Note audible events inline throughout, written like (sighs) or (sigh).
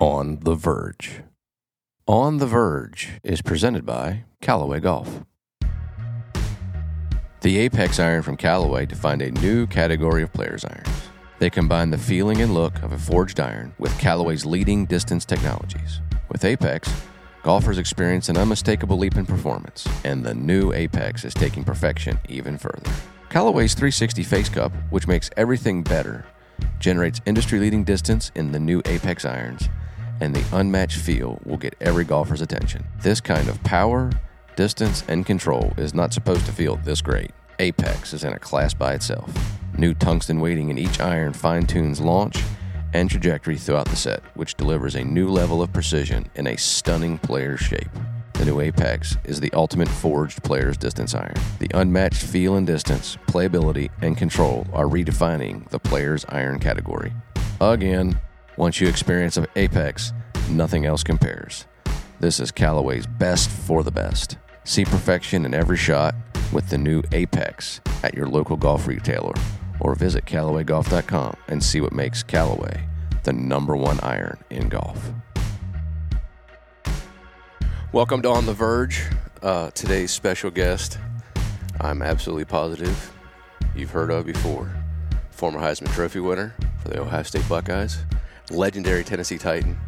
On the Verge. On the Verge is presented by Callaway Golf. The Apex iron from Callaway defined a new category of players' irons. They combine the feeling and look of a forged iron with Callaway's leading distance technologies. With Apex, golfers experience an unmistakable leap in performance, and the new Apex is taking perfection even further. Callaway's 360 Face Cup, which makes everything better, generates industry leading distance in the new Apex irons and the unmatched feel will get every golfer's attention. This kind of power, distance, and control is not supposed to feel this great. Apex is in a class by itself. New tungsten weighting in each iron fine tunes launch and trajectory throughout the set, which delivers a new level of precision in a stunning player's shape. The new Apex is the ultimate forged player's distance iron. The unmatched feel and distance, playability, and control are redefining the player's iron category. Again, once you experience Apex, nothing else compares. This is Callaway's best for the best. See perfection in every shot with the new Apex at your local golf retailer or visit CallawayGolf.com and see what makes Callaway the number one iron in golf. Welcome to On the Verge. Uh, today's special guest, I'm absolutely positive you've heard of before. Former Heisman Trophy winner for the Ohio State Buckeyes, legendary Tennessee Titan,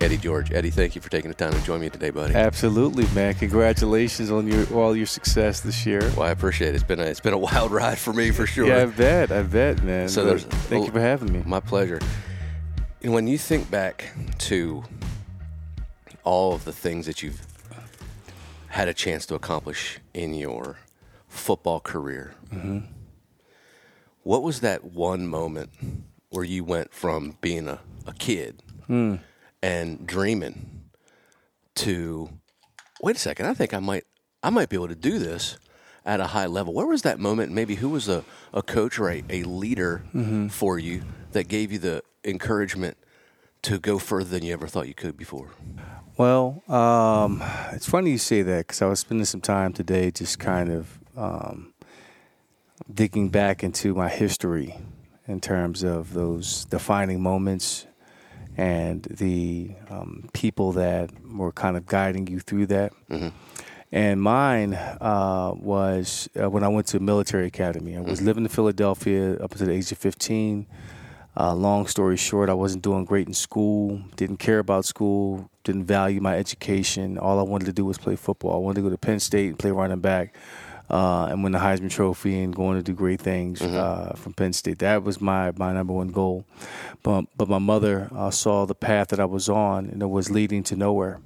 Eddie George. Eddie, thank you for taking the time to join me today, buddy. Absolutely, man. Congratulations on your all your success this year. Well, I appreciate it. It's been a, it's been a (laughs) wild ride for me for sure. Yeah, I bet. I bet, man. So there's, thank you for having me. My pleasure. And when you think back to all of the things that you've had a chance to accomplish in your football career, mm-hmm. what was that one moment where you went from being a, a kid and dreaming to wait a second, I think I might I might be able to do this at a high level. Where was that moment? Maybe who was a, a coach or a, a leader mm-hmm. for you that gave you the encouragement to go further than you ever thought you could before? Well, um, it's funny you say that because I was spending some time today just kind of um, digging back into my history in terms of those defining moments and the um, people that were kind of guiding you through that. Mm-hmm. And mine uh, was uh, when I went to military academy. I was mm-hmm. living in Philadelphia up until the age of 15. Uh, long story short, I wasn't doing great in school, didn't care about school, didn't value my education. All I wanted to do was play football. I wanted to go to Penn State and play running back uh, and win the Heisman Trophy and going to do great things mm-hmm. uh, from Penn State. That was my, my number one goal. But but my mother uh, saw the path that I was on, and it was leading to nowhere.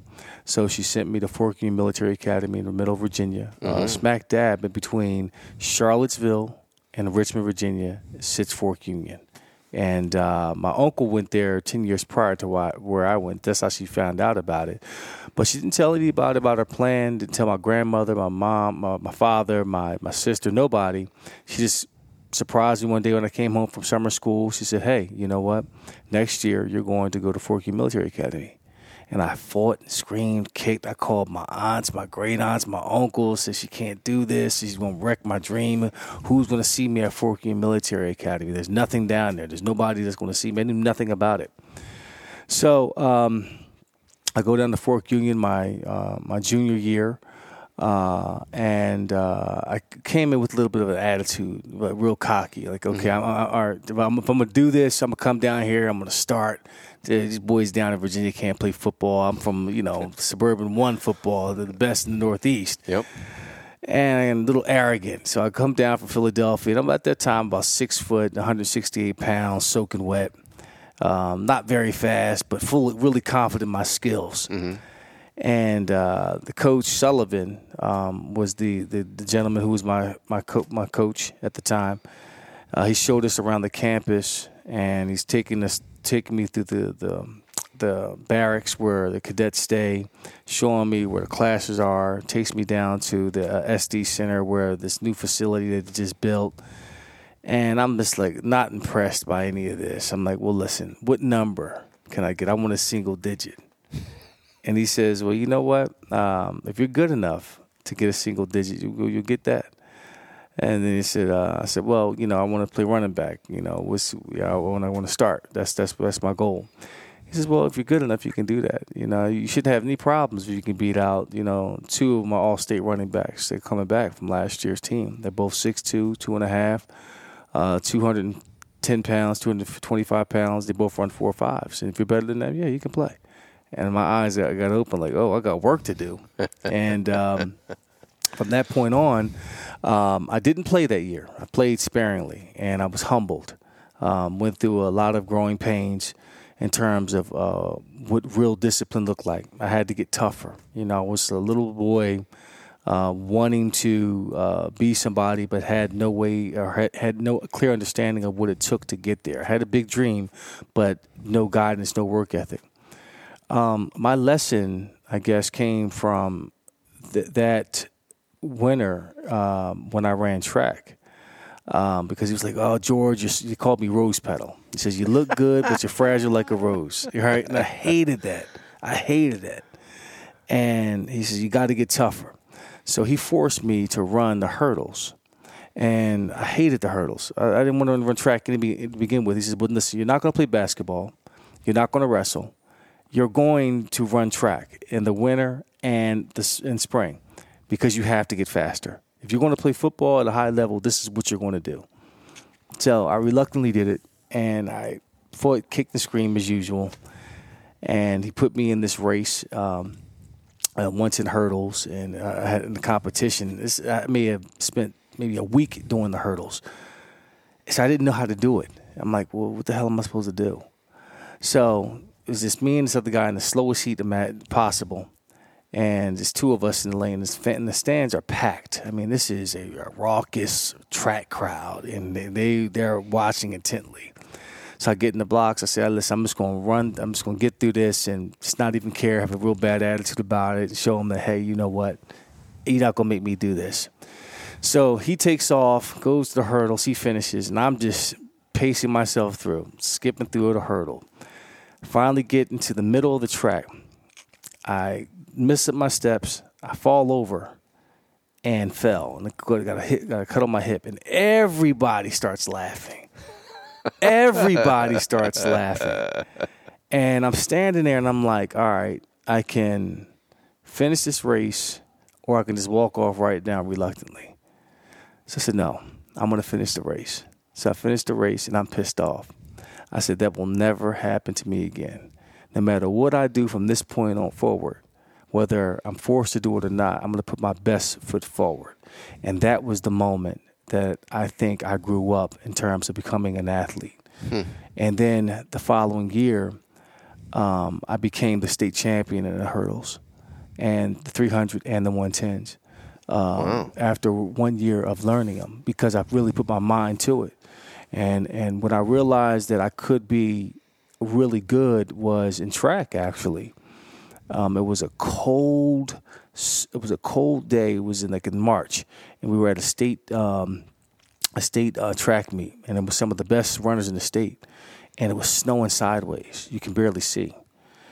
So she sent me to Fork Union Military Academy in the Middle of Virginia, uh, mm-hmm. smack dab in between Charlottesville and Richmond, Virginia, sits Fork Union. And uh, my uncle went there 10 years prior to where I went. That's how she found out about it. But she didn't tell anybody about her plan, didn't tell my grandmother, my mom, my, my father, my, my sister, nobody. She just surprised me one day when I came home from summer school. She said, Hey, you know what? Next year, you're going to go to Forky Military Academy. And I fought and screamed, kicked. I called my aunts, my great aunts, my uncles, said she can't do this. She's going to wreck my dream. Who's going to see me at Fork Union Military Academy? There's nothing down there. There's nobody that's going to see me. I knew nothing about it. So um, I go down to Fork Union my uh, my junior year. Uh, and uh, I came in with a little bit of an attitude, but real cocky. Like, okay, mm-hmm. I'm, right, if I'm, if I'm gonna do this, I'm gonna come down here. I'm gonna start these boys down in Virginia can't play football. I'm from you know suburban one football, the best in the Northeast. Yep. And a little arrogant, so I come down from Philadelphia, and I'm at that time about six foot, 168 pounds, soaking wet. Um, not very fast, but full, really confident in my skills. Mm-hmm. And uh, the coach Sullivan um, was the, the, the gentleman who was my my, co- my coach at the time. Uh, he showed us around the campus, and he's taking us taking me through the, the the barracks where the cadets stay, showing me where the classes are, takes me down to the uh, SD Center where this new facility that they just built. And I'm just like not impressed by any of this. I'm like, well, listen, what number can I get? I want a single digit. And he says, well, you know what? Um, if you're good enough to get a single digit, you, you'll get that. And then he said, uh, I said, well, you know, I want to play running back. You know, what's, you know, when I want to start. That's that's that's my goal. He says, well, if you're good enough, you can do that. You know, you shouldn't have any problems if you can beat out, you know, two of my all-state running backs. They're coming back from last year's team. They're both 6'2", two and a half, uh, 210 pounds, 225 pounds. They both run four fives. And if you're better than them, yeah, you can play. And my eyes got, got open like, oh, I got work to do. (laughs) and um, from that point on, um, I didn't play that year. I played sparingly, and I was humbled. Um, went through a lot of growing pains in terms of uh, what real discipline looked like. I had to get tougher. You know, I was a little boy uh, wanting to uh, be somebody, but had no way or had, had no clear understanding of what it took to get there. I had a big dream, but no guidance, no work ethic. Um, my lesson, I guess, came from th- that winter um, when I ran track um, because he was like, "Oh, George, you called me rose petal." He says, "You look good, but you're fragile like a rose." (laughs) Right? And I hated that. I hated that. And he says, "You got to get tougher." So he forced me to run the hurdles, and I hated the hurdles. I, I didn't want to run track to begin with. He says, "But listen, you're not going to play basketball. You're not going to wrestle. You're going to run track in the winter and the in spring because you have to get faster." If you're going to play football at a high level, this is what you're going to do. So I reluctantly did it, and I fought, kicked and screamed as usual. And he put me in this race um, uh, once in hurdles, and uh, had in the competition. This, I may have spent maybe a week doing the hurdles. So I didn't know how to do it. I'm like, well, what the hell am I supposed to do? So it was just me and this other guy in the slowest heat possible and there's two of us in the lane. And the stands are packed. I mean, this is a, a raucous track crowd, and they, they they're watching intently. So I get in the blocks. I say, "Listen, I'm just going to run. I'm just going to get through this, and just not even care. Have a real bad attitude about it, and show them that, hey, you know what? You're not going to make me do this." So he takes off, goes to the hurdles, he finishes, and I'm just pacing myself through, skipping through the hurdle. Finally, get into the middle of the track. I miss up my steps. I fall over and fell and got a hit, got a cut on my hip, and everybody starts laughing. everybody starts laughing, and I'm standing there and I'm like, all right, I can finish this race, or I can just walk off right now reluctantly. So I said, no, I'm gonna finish the race. So I finished the race and I'm pissed off. I said that will never happen to me again. No matter what I do from this point on forward, whether I'm forced to do it or not, I'm going to put my best foot forward. And that was the moment that I think I grew up in terms of becoming an athlete. Hmm. And then the following year, um, I became the state champion in the hurdles and the 300 and the 110s. Um, wow. After one year of learning them, because I really put my mind to it, and and when I realized that I could be really good was in track actually, um, it was a cold. It was a cold day. It was in like in March, and we were at a state um, a state uh, track meet, and it was some of the best runners in the state, and it was snowing sideways. You can barely see.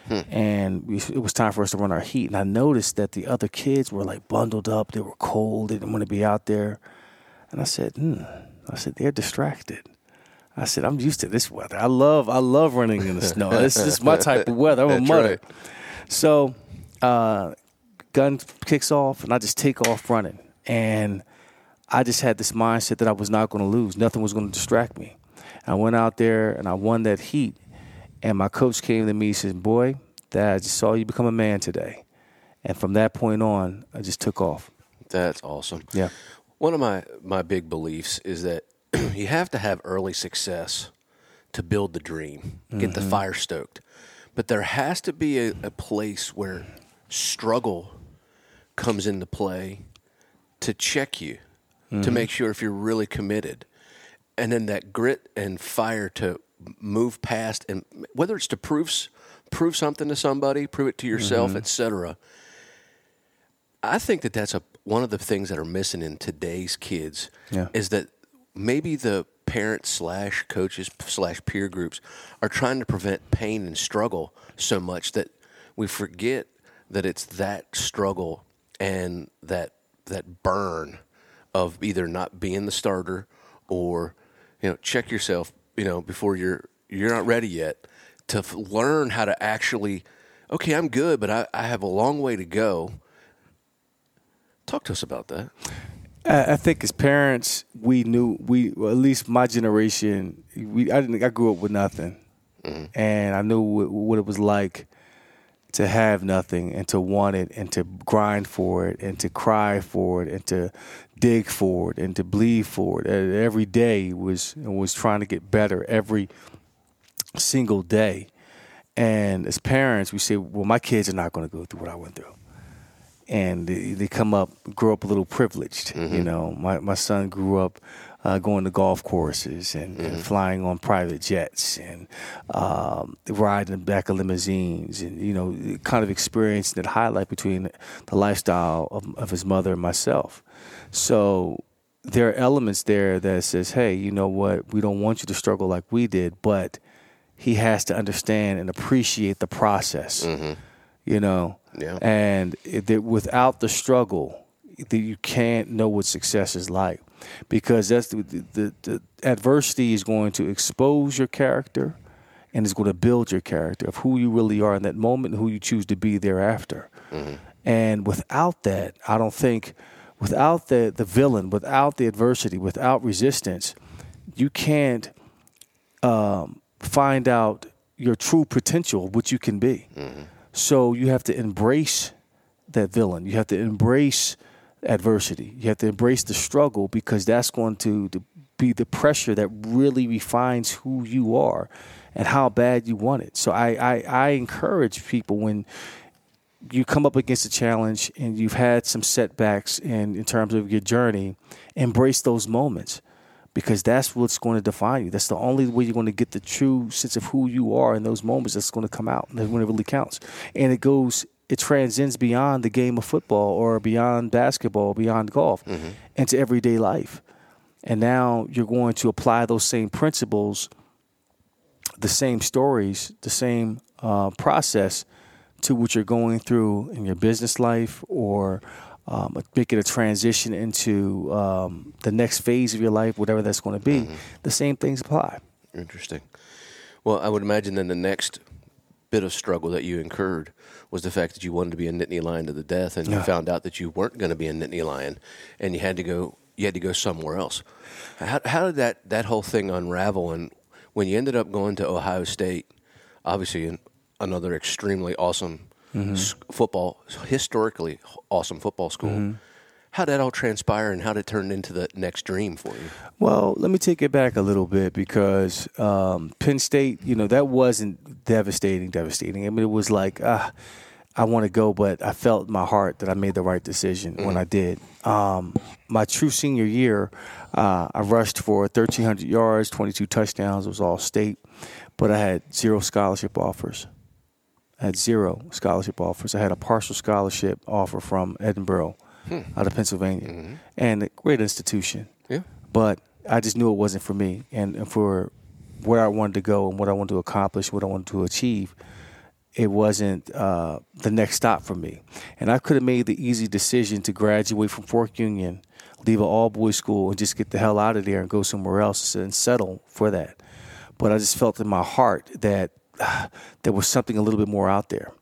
Hmm. And we, it was time for us to run our heat. And I noticed that the other kids were like bundled up. They were cold. They didn't want to be out there. And I said, hmm. I said, they're distracted. I said, I'm used to this weather. I love, I love running in the snow. this, this is my type of weather. I'm a mother. Right. So, uh, gun kicks off, and I just take off running. And I just had this mindset that I was not going to lose. Nothing was going to distract me. I went out there and I won that heat. And my coach came to me and said, Boy, Dad, I just saw you become a man today. And from that point on, I just took off. That's awesome. Yeah. One of my, my big beliefs is that (clears throat) you have to have early success to build the dream, get mm-hmm. the fire stoked. But there has to be a, a place where struggle comes into play to check you, mm-hmm. to make sure if you're really committed. And then that grit and fire to move past, and whether it's to prove prove something to somebody, prove it to yourself, Mm-hmm. etc. I think that that's a one of the things that are missing in today's kids Yeah. is that maybe the parents slash coaches slash peer groups are trying to prevent pain and struggle so much that we forget that it's that struggle and that that burn of either not being the starter or you know check yourself you know before you're you're not ready yet to f- learn how to actually okay i'm good but I, I have a long way to go. Talk to us about that I think as parents, we knew we, well, at least my generation, we I didn't I grew up with nothing, mm-hmm. and I knew what, what it was like to have nothing and to want it and to grind for it and to cry for it and to dig for it and to bleed for it. And Every day was was trying to get better every single day. And as parents, we say, well, my kids are not going to go through what I went through and they, come up, grow up a little privileged. You know, my my son grew up uh, going to golf courses and, and flying on private jets and um, riding in the back of limousines and you know, kind of experiencing that highlight between the lifestyle of, of his mother and myself. So there are elements there that says, hey, you know what, we don't want you to struggle like we did, but he has to understand and appreciate the process. You know, Yeah. and that without the struggle, that you can't know what success is like, because that's the, the, the adversity is going to expose your character, and it's going to build your character of who you really are in that moment and who you choose to be thereafter. And without that, I don't think, without the the villain, without the adversity, without resistance, you can't um, find out your true potential, what you can be. So you have to embrace that villain. You have to embrace adversity. You have to embrace the struggle because that's going to, to be the pressure that really refines who you are and how bad you want it. So I, I, I encourage people when you come up against a challenge and you've had some setbacks in, in terms of your journey, embrace those moments because that's what's going to define you. That's the only way you're going to get the true sense of who you are in those moments that's going to come out and when it really counts. And it goes, it transcends beyond the game of football or beyond basketball, beyond golf, into everyday life. And now you're going to apply those same principles, the same stories, the same uh, process to what you're going through in your business life or um, making a transition into um, the next phase of your life, whatever that's going to be. The same things apply. Interesting. Well, I would imagine then the next bit of struggle that you incurred was the fact that you wanted to be a Nittany Lion to the death, and you found out that you weren't going to be a Nittany Lion, and you had to go. You had to go somewhere else. How, how did that that whole thing unravel? And when you ended up going to Ohio State, obviously an, another extremely awesome s- football, historically awesome football school. How did that all transpire, and how did it turn into the next dream for you? Well, let me take it back a little bit because um, Penn State, you know, that wasn't devastating, devastating. I mean, it was like, ah, I want to go, but I felt in my heart that I made the right decision when I did. Um, my true senior year, uh, I rushed for 1,300 yards, 22 touchdowns. It was all state, but I had zero scholarship offers. Had zero scholarship offers. I had a partial scholarship offer from Edinboro out of Pennsylvania, and a great institution Yeah. but I just knew it wasn't for me and, and for where I wanted to go and what I wanted to accomplish, what I wanted to achieve. It wasn't uh, the next stop for me, and I could have made the easy decision to graduate from Fork Union, leave an all boys school, and just get the hell out of there and go somewhere else and settle for that. But I just felt in my heart that (sighs) there was something a little bit more out there,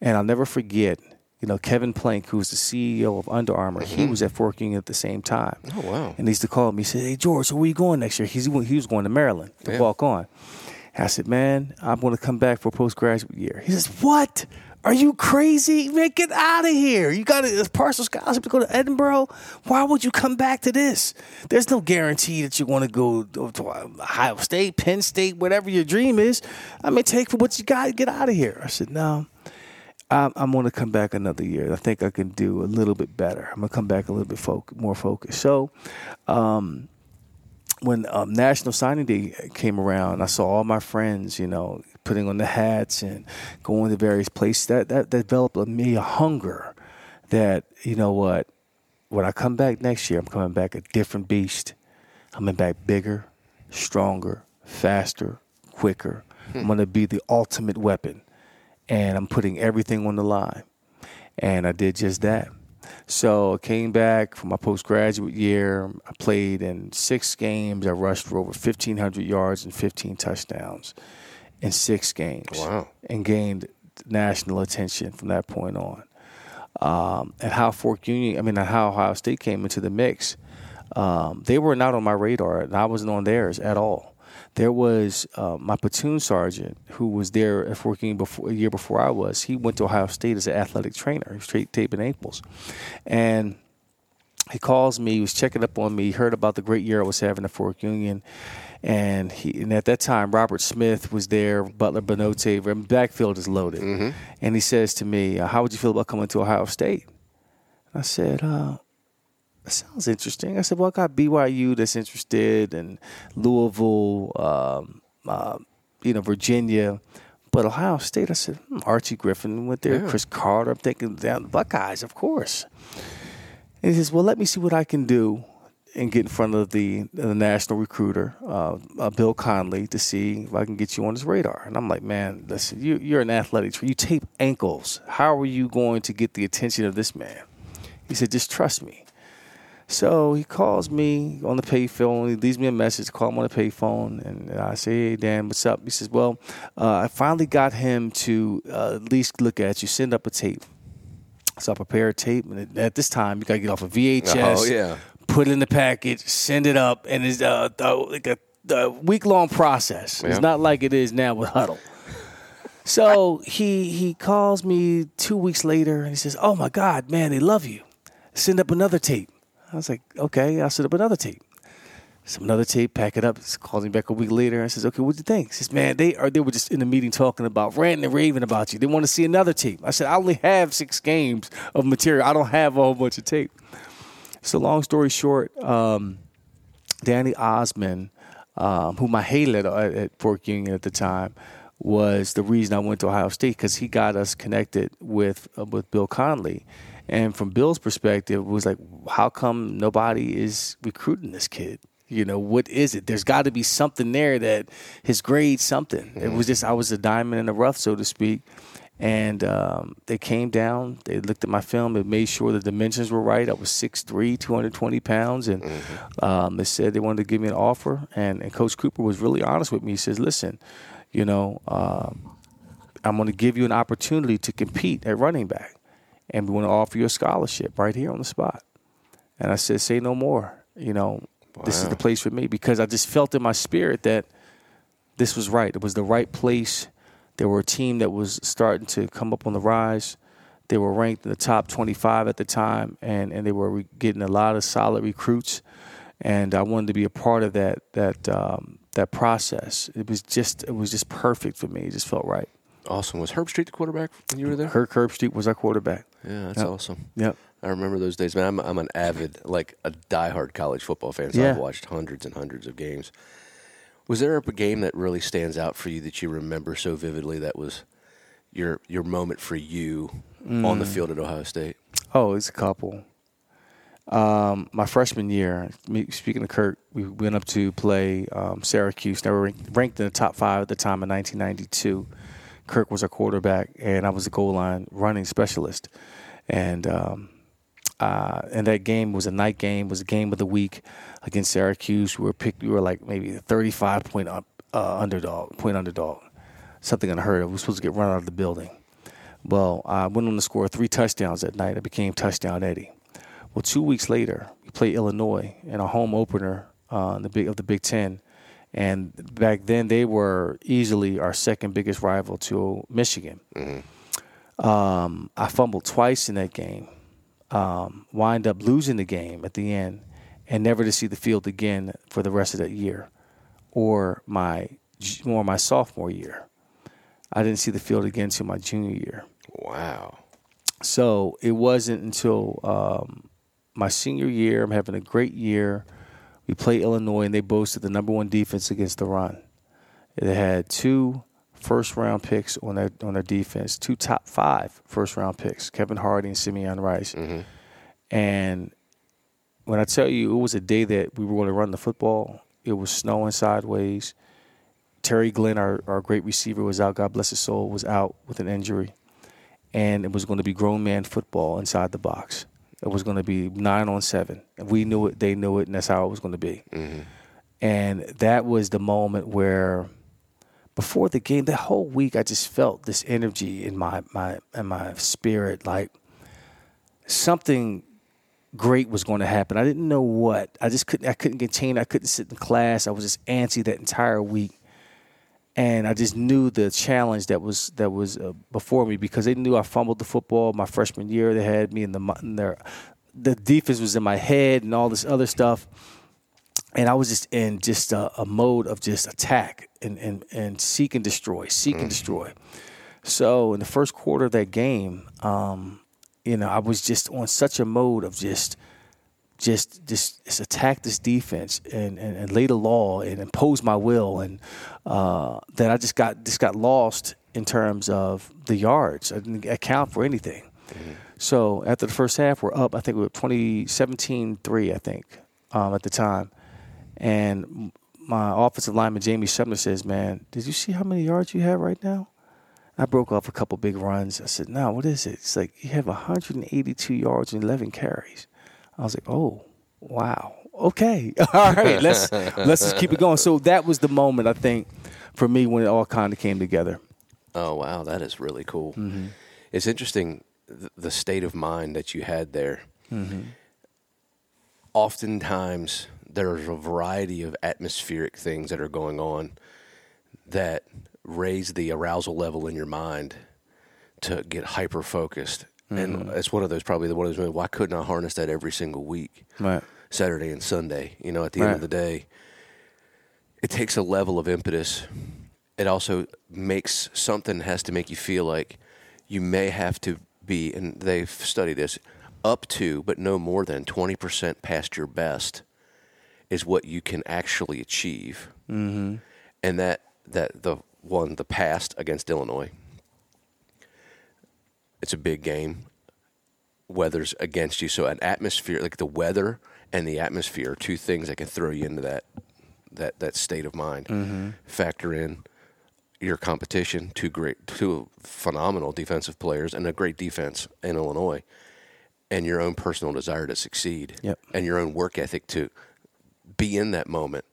and I'll never forget. You know, Kevin Plank, who was the CEO of Under Armour, he mm-hmm. was at Fork Union at the same time. Oh wow. And he used to call me. He said, "Hey George, so where are you going next year?" He's he was going to Maryland to Yeah. walk on. I said, "Man, I'm going to come back for postgraduate year." He says, "What? Are you crazy? Man, get out of here! You got a partial scholarship to go to Edinboro. Why would you come back to this? There's no guarantee that you want to go to Ohio State, Penn State, whatever your dream is. I mean, take for what you got. Get out of here." I said, "No." I'm, going to come back another year. I think I can do a little bit better. I'm going to come back a little bit foc- more focused. So, um, when um, National Signing Day came around, I saw all my friends, you know, putting on the hats and going to various places. That that, that developed in me a hunger that you know what, when I come back next year, I'm coming back a different beast. I'm coming back bigger, stronger, faster, quicker. Hmm. I'm going to be the ultimate weapon, and I'm putting everything on the line. And I did just that. So I came back for my postgraduate year. I played in six games. I rushed for over 1,500 yards and 15 touchdowns in six games. Wow. And gained national attention from that point on. Um, and how Fork Union, I mean, how Ohio State came into the mix, um, they were not on my radar, and I wasn't on theirs at all there was uh, my platoon sergeant who was there working before a year before I was. He went to Ohio State as an athletic trainer. He was taping ankles, and he calls me. He was checking up on me. He heard about the great year I was having at Fork Union, and he and at that time Robert Smith was there. Butler By'not'e, backfield is loaded, mm-hmm. and he says to me, uh, "How would you feel about coming to Ohio State?" I said, uh, that sounds interesting. I said, well, I got BYU that's interested, and Louisville, um, uh, you know, Virginia. But Ohio State, I said, hmm, Archie Griffin went there, yeah. Cris Carter. I'm thinking, down the Buckeyes, of course. And he says, well, let me see what I can do and get in front of the, the national recruiter, uh, uh, Bill Conley, to see if I can get you on his radar. And I'm like, man, listen, you, you're an athletic, you tape ankles. How are you going to get the attention of this man? He said, just trust me. So he calls me on the payphone. He leaves me a message. Call him on the payphone, and I say, "Hey Dan, what's up?" He says, "Well, uh, I finally got him to uh, at least look at you. Send up a tape." So I prepare a tape, and at this time, you got to get off a VHS. Oh yeah. Put it in the package, send it up, and it's uh, like a, a week long process. Yeah. It's not like it is now with Hudl. So he he calls me two weeks later, and he says, "Oh my God, man, they love you. Send up another tape." I was like, okay, I'll set up another tape. Some another tape, pack it up. Calls me back a week later. I says, okay, what do you think? Says, man, they are they were just in the meeting talking about ranting and raving about you. They want to see another tape. I said, I only have six games of material. I don't have a whole bunch of tape. So long story short, um, Danny Osmond, um, whom I hated at, at Fork Union at the time, was the reason I went to Ohio State because he got us connected with uh, with Bill Conley. and from Bill's perspective, it was like, how come nobody is recruiting this kid? You know, what is it? There's got to be something there that his grade something. Mm-hmm. It was just I was a diamond in the rough, so to speak. And um, they came down. They looked at my film. and made sure the dimensions were right. I was 6'3", 220 pounds, and mm-hmm. um, they said they wanted to give me an offer. And, and Coach Cooper was really honest with me. He says, "Listen, you know, um, I'm going to give you an opportunity to compete at running back." and we want to offer you a scholarship right here on the spot. And I said, say no more. You know, wow. this is the place for me because I just felt in my spirit that this was right. It was the right place. There were a team that was starting to come up on the rise. They were ranked in the top 25 at the time, and, and they were getting a lot of solid recruits. And I wanted to be a part of that that um, that process. It was just it was just perfect for me. It just felt right. Awesome. Was Herbstreit the quarterback when you were there? Kirk Herbstreit was our quarterback. Yeah, that's yep. awesome. Yep. I remember those days, man. I'm, I'm an avid, like a diehard college football fan. So yeah. I've watched hundreds and hundreds of games. Was there a game that really stands out for you that you remember so vividly? That was your your moment for you mm. on the mm. field at Ohio State. Oh, it's a couple. Um, my freshman year, speaking of Kirk, we went up to play um, Syracuse. They were ranked in the top five at the time in 1992. Kirk was our quarterback, and I was the goal line running specialist. And um, uh, and that game was a night game, was a game of the week against Syracuse. We were picked. We were like maybe 35 point up, uh, underdog, point underdog, something unheard of. We were supposed to get run out of the building. Well, I went on to score three touchdowns that night. I became touchdown Eddie. Well, two weeks later, we played Illinois in a home opener uh, the big of the Big Ten and back then they were easily our second biggest rival to Michigan. Mm-hmm. Um, I fumbled twice in that game, um, wind up losing the game at the end, and never to see the field again for the rest of that year, or my or my sophomore year. I didn't see the field again until my junior year. Wow. So it wasn't until um, my senior year. I'm having a great year. We played Illinois, and they boasted the number one defense against the run. They had two first round picks on their on their defense, two top five first round picks, Kevin Hardy and Simeon Rice. Mm-hmm. And when I tell you it was a day that we were going to run the football, it was snowing sideways. Terry Glenn, our, our great receiver, was out. God bless his soul, was out with an injury. And it was going to be grown man football inside the box. It was going to be nine on seven. We knew it, they knew it, and that's how it was going to be. Mm-hmm. And that was the moment where, before the game, the whole week, I just felt this energy in my my in my spirit, like something great was going to happen. I didn't know what. I just couldn't. I couldn't contain. I couldn't sit in class. I was just antsy that entire week, and I just knew the challenge that was that was uh, before me because they knew I fumbled the football my freshman year. They had me in the in their the defense was in my head and all this other stuff and I was just in just a, a mode of just attack and, and, and seek and destroy, seek and destroy. So in the first quarter of that game, um, you know, I was just on such a mode of just, just, just, just attack this defense and, and, and lay the law and impose my will, and uh, that I just got just got lost in terms of the yards. I didn't account for anything. So after the first half, we're up. I think we were 2017-3, I think, um, at the time. And my offensive lineman, Jamie Sumner, says, Man, did you see how many yards you have right now? I broke off a couple big runs. I said, No, what is it? It's like you have 182 yards and 11 carries. I was like, Oh, wow. Okay. (laughs) All right. Let's (laughs) let's just keep it going. So that was the moment I think for me when it all kind of came together. Oh wow, that is really cool. Mm-hmm. It's interesting th- the state of mind that you had there. Mm-hmm. Oftentimes, there's a variety of atmospheric things that are going on that raise the arousal level in your mind to get hyper focused. And Mm-hmm. it's one of those probably the one of those. Why couldn't I harness that every single week? Right. Saturday and Sunday. You know, at the end of the day, it takes a level of impetus. It also makes something has to make you feel like you may have to be, and they've studied this, up to, but no more than 20% past your best is what you can actually achieve. Mm-hmm. And that, that the one, the past against Illinois, it's a big game weather's against you. So an atmosphere, like the weather and the atmosphere, are two things that can throw you into that that that state of mind. Mm-hmm. Factor in your competition, two great, two phenomenal defensive players, and a great defense in Illinois, and your own personal desire to succeed, Yep. and your own work ethic to be in that moment.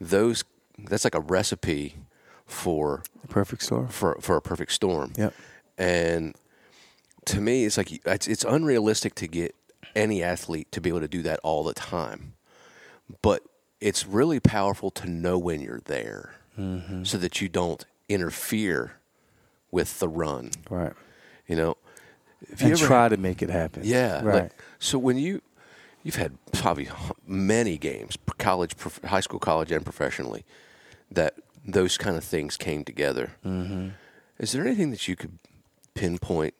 Those that's like a recipe for The perfect storm. for for a perfect storm. Yep. And to me, it's like it's, it's unrealistic to get any athlete to be able to do that all the time. But it's really powerful to know when you're there, Mm-hmm. so that you don't interfere with the run. Right. You know, if And ever- try to make it happen. yeah. Right. Like, so when you you've had probably many games, college, prof- high school, college, and professionally, that those kind of things came together. Mm-hmm. Is there anything that you could pinpoint,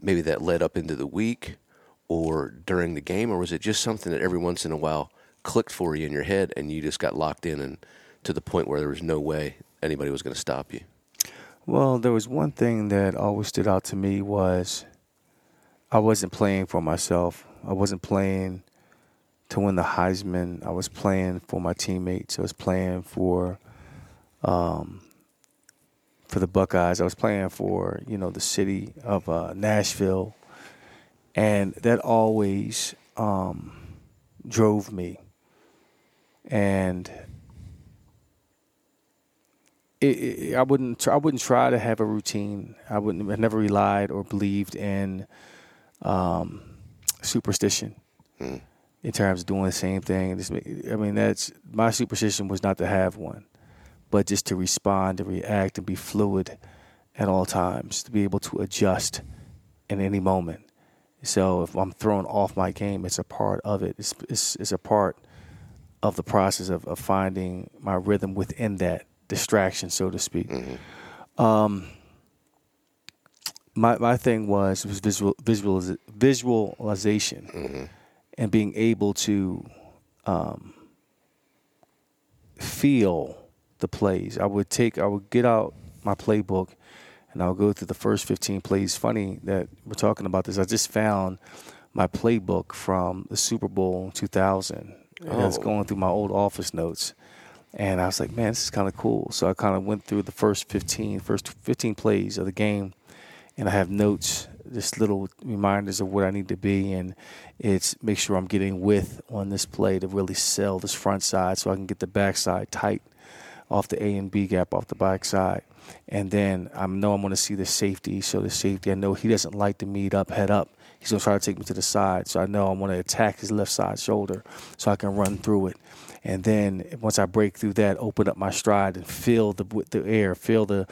maybe that led up into the week, or during the game, or was it just something that every once in a while clicked for you in your head, and you just got locked in and to the point where there was no way anybody was going to stop you? Well, there was one thing that always stood out to me was I wasn't playing for myself. I wasn't playing to win the Heisman. I was playing for my teammates. I was playing for um, for the Buckeyes. I was playing for you know the city of uh, Nashville, and that always um, drove me. And it, it, I wouldn't tr- I wouldn't try to have a routine. I wouldn't I never relied or believed in um, superstition in terms of doing the same thing. Just, I mean, that's my superstition was not to have one, but just to respond and react and be fluid at all times, to be able to adjust in any moment. So if I'm thrown off my game, it's a part of it. It's it's, it's a part of the process of, of finding my rhythm within that distraction, so to speak. Um, my my thing was was visual visualiz- visualization and being able to um, feel the plays. I would take I would get out my playbook, and I'll go through the first 15 plays. Funny that we're talking about this. I just found my playbook from the Super Bowl 2000. And I was Oh. going through my old office notes, and I was like, man, this is kind of cool. So I kind of went through the first 15, first 15 plays of the game, and I have notes, just little reminders of what I need to be, and it's make sure I'm getting width on this play to really sell this front side so I can get the backside tight off the A and B gap off the backside. And then I know I'm going to see the safety. So the safety, I know he doesn't like to meet up, head up. He's going to try to take me to the side. So I know I'm going to attack his left side shoulder so I can run through it. And then once I break through that, open up my stride and feel the the air, feel the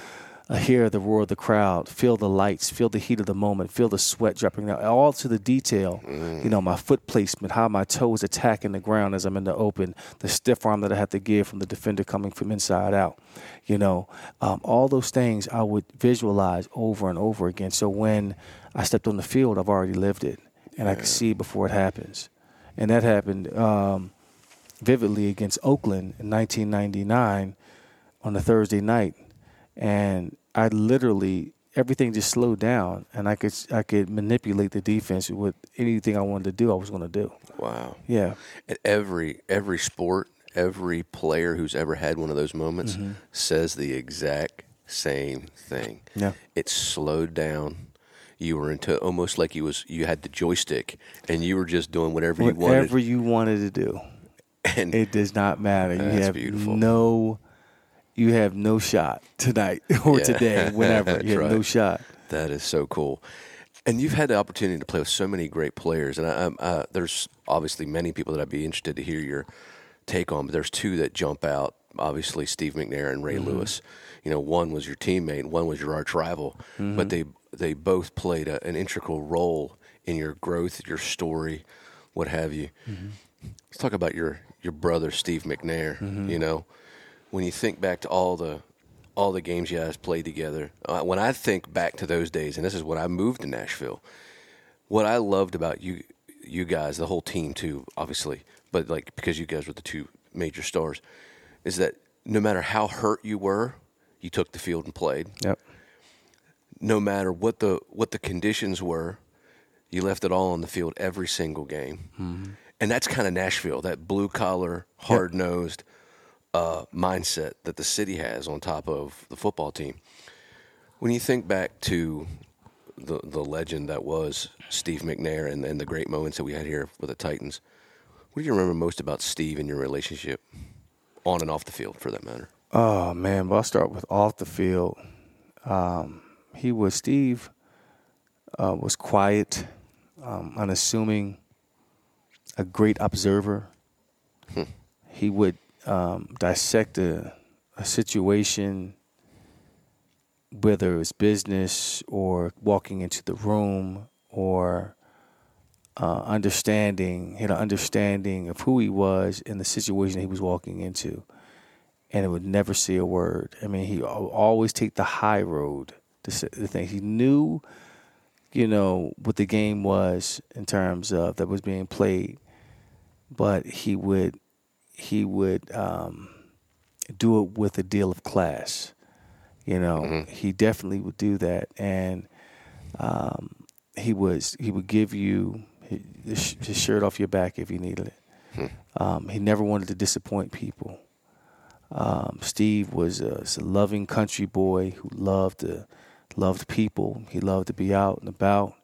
hear the roar of the crowd, feel the lights, feel the heat of the moment, feel the sweat dropping down, all to the detail. You know, my foot placement, how my toes attacking the ground as I'm in the open, the stiff arm that I have to give from the defender coming from inside out. You know, um, all those things I would visualize over and over again. So when I stepped on the field, I've already lived it, and I can see before it happens. And that happened um, vividly against Oakland in 1999 on a Thursday night, and I literally everything just slowed down, and I could I could manipulate the defense with anything I wanted to do. I was going to do. Wow. Yeah, And every every sport, every player who's ever had one of those moments Mm-hmm. says the exact same thing. Yeah. It slowed down. You were into almost like you was you had the joystick and you were just doing whatever, you wanted whatever you wanted to do, And it does not matter. You That's have beautiful. no, you have no shot tonight (laughs) or Yeah. today, (laughs) whenever. You have no shot. That is so cool. And you've had the opportunity to play with so many great players, and I, I, uh, there's obviously many people that I'd be interested to hear your take on. But there's two that jump out. Obviously, Steve McNair and Ray mm-hmm. Lewis. You know, one was your teammate, one was your arch rival. But mm-hmm. they they both played a, an integral role in your growth, your story, what have you. Mm-hmm. Let's talk about your your brother Steve McNair. You know, when you think back to all the all the games you guys played together, uh, when I think back to those days, and this is when I moved to Nashville, what I loved about you you guys, the whole team too, obviously, but like because you guys were the two major stars, is that no matter how hurt you were, you took the field and played. Yep. No matter what the what the conditions were, you left it all on the field every single game. And that's kind of Nashville, that blue collar, hard nosed uh, mindset that the city has on top of the football team. When you think back to the the legend that was Steve McNair and, and the great moments that we had here with the Titans, what do you remember most about Steve and your relationship on and off the field, for that matter? Oh man, but I'll start with off the field. Um, he was Steve uh, was quiet, um, unassuming, a great observer. He would um, dissect a, a situation, whether it was business or walking into the room or uh, understanding, had an understanding of who he was and the situation he was walking into and it would never say a word. I mean, he al- always take the high road. The, the thing he knew, you know, what the game was in terms of that was being played, but he would he would um, do it with a deal of class. You know, he definitely would do that, and um, he was he would give you his, his shirt off your back if you needed it. Um, he never wanted to disappoint people. Um, Steve was a, was a loving country boy who loved to, loved people. He loved to be out and about.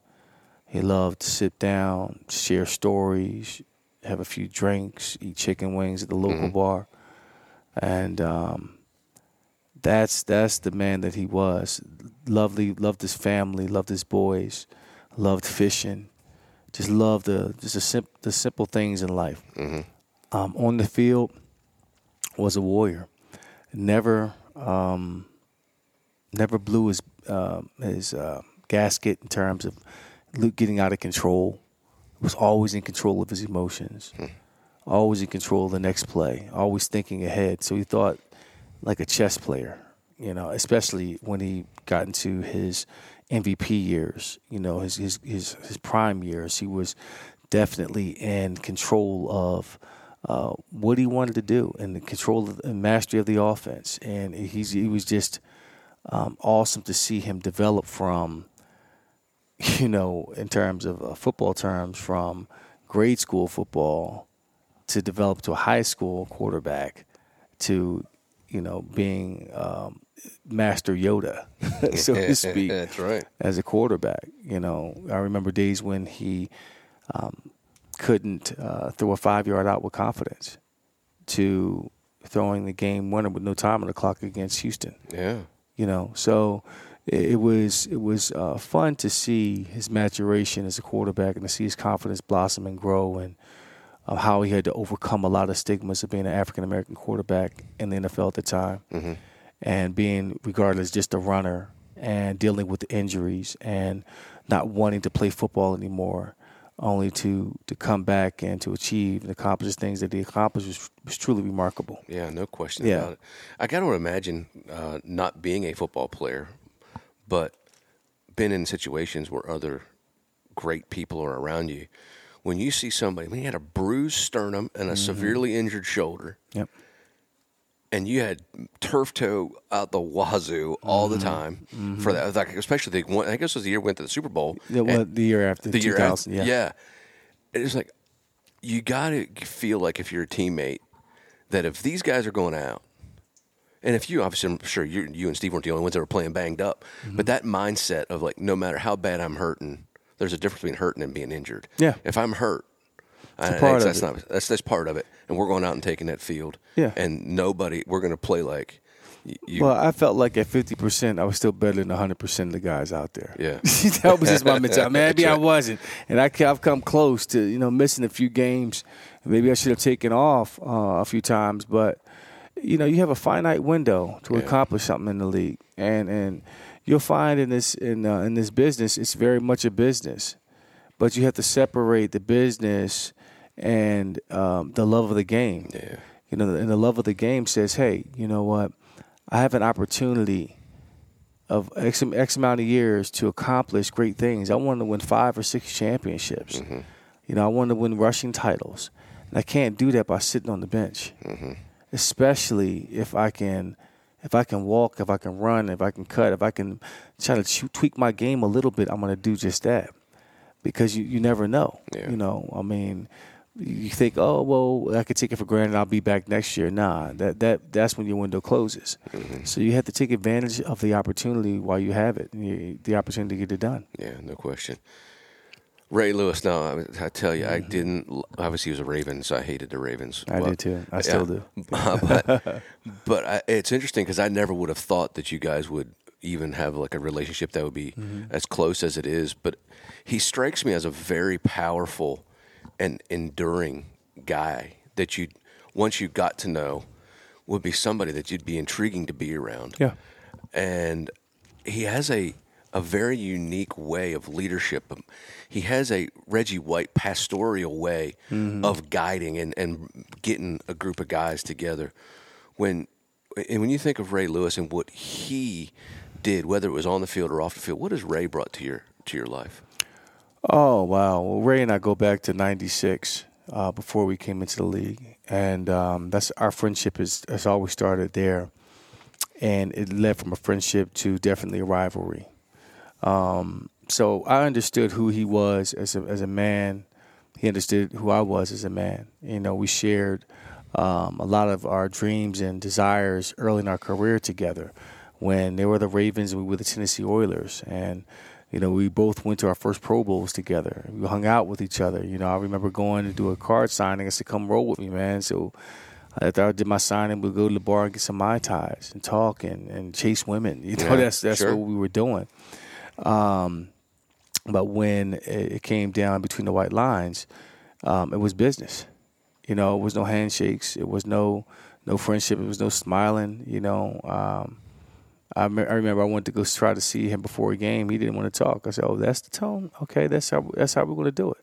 He loved to sit down, share stories, have a few drinks, eat chicken wings at the local bar, and um, that's that's the man that he was. Lovely, loved his family, loved his boys, loved fishing, just loved the just the, sim- the simple things in life. Um, on the field, was a warrior. Never, um, never blew his uh, his uh, gasket in terms of getting out of control. Was always in control of his emotions. Always in control of the next play. Always thinking ahead. So he thought like a chess player. You know, especially when he got into his MVP years. You know, his his his, his prime years. He was definitely in control of uh, what he wanted to do and the control of, and mastery of the offense. And he's he was just um, awesome to see him develop from, (laughs) you know, in terms of uh, football terms, from grade school football to develop to a high school quarterback to, you know, being um, Master Yoda, (laughs) so to (laughs) speak. That's right. As a quarterback, you know, I remember days when he um, couldn't uh, throw a five yard out with confidence to throwing the game winner with no time on the clock against Houston. Yeah. You know, so it, was it was uh, fun to see his maturation as a quarterback and to see his confidence blossom and grow and uh, how he had to overcome a lot of stigmas of being an African American quarterback in the NFL at the time Mm-hmm. and being regarded as just a runner and dealing with injuries and not wanting to play football anymore, only to to come back and to achieve and accomplish things that he accomplished was, was truly remarkable. Yeah, no question Yeah. about it. I got to imagine uh, not being a football player, but been in situations where other great people are around you. When you see somebody, I mean, he had a bruised sternum and a Mm-hmm. severely injured shoulder, Yep. and you had turf toe out the wazoo all Mm-hmm. the time for that. Like, especially the one, I guess it was the year we went to the Super Bowl. The, well, the year after the year after, yeah. yeah. It's like you got to feel like if you're a teammate that if these guys are going out, and if you obviously, I'm sure you, you and Steve weren't the only ones that were playing banged up, Mm-hmm. but that mindset of like no matter how bad I'm hurting, there's a difference between hurting and being injured. Yeah. If I'm hurt, I, that's not that's that's part of it, and we're going out and taking that field. Yeah. And nobody, we're going to play like you. Well, I felt like at 50%, I was still better than 100% of the guys out there. Yeah. (laughs) that was just my mentality. (laughs) Maybe That's I wasn't. And I, have come close to, you know, missing a few games. Maybe I should have taken off uh, a few times. But, you know, you have a finite window to Yeah. accomplish something in the league. And and you'll find in this in, uh, in this business, it's very much a business. But you have to separate the business and um, the love of the game yeah. you know, and the love of the game says, hey, you know what? I have an opportunity of X, X amount of years to accomplish great things. I want to win five or six championships. You know, I want to win rushing titles. And I can't do that by sitting on the bench, especially if I can. If I can walk, if I can run, if I can cut, if I can try to tweak my game a little bit, I'm going to do just that because you, you never know. Yeah. You know, I mean, you think, oh well, I could take it for granted. I'll be back next year. Nah, that that that's when your window closes. Mm-hmm. So you have to take advantage of the opportunity while you have it, the opportunity to get it done. Yeah, no question. Ray Lewis. No, I, I tell you, I didn't. Obviously, he was a Raven, so I hated the Ravens. I did too. I still yeah. do. (laughs) but (laughs) but I, it's interesting because I never would have thought that you guys would even have like a relationship that would be mm-hmm. as close as it is. But he strikes me as a very powerful and enduring guy that you once you got to know would be somebody that you'd be intriguing to be around Yeah. and he has a a very unique way of leadership. Um, He has a Reggie White pastoral way of guiding and, and getting a group of guys together. When and when you think of Ray Lewis and what he did, whether it was on the field or off the field, what has Ray brought to your to your life? Oh wow! Well, Ray and I go back to '96 uh, before we came into the league, and um, that's our friendship is has always started there, and it led from a friendship to definitely a rivalry. Um, so I understood who he was as a as a man. He understood who I was as a man. You know, we shared um, a lot of our dreams and desires early in our career together. When they were the Ravens and we were the Tennessee Oilers, and you know, we both went to our first Pro Bowls together. We hung out with each other. You know, I remember going to do a card signing. I said, "Come roll with me, man." So after I did my signing, we'd go to the bar and get some mai tais and talk and, and chase women. (laughs) You know, Yeah, that's that's sure. what we were doing. Um, but when it it came down between the white lines, um, it was business. You know, it was no handshakes. It was no no friendship. It was no smiling. You know, um, I, me- I remember I went to go try to see him before a game. He didn't want to talk. I said, "Oh, that's the tone. Okay, that's how that's how we're going to do it."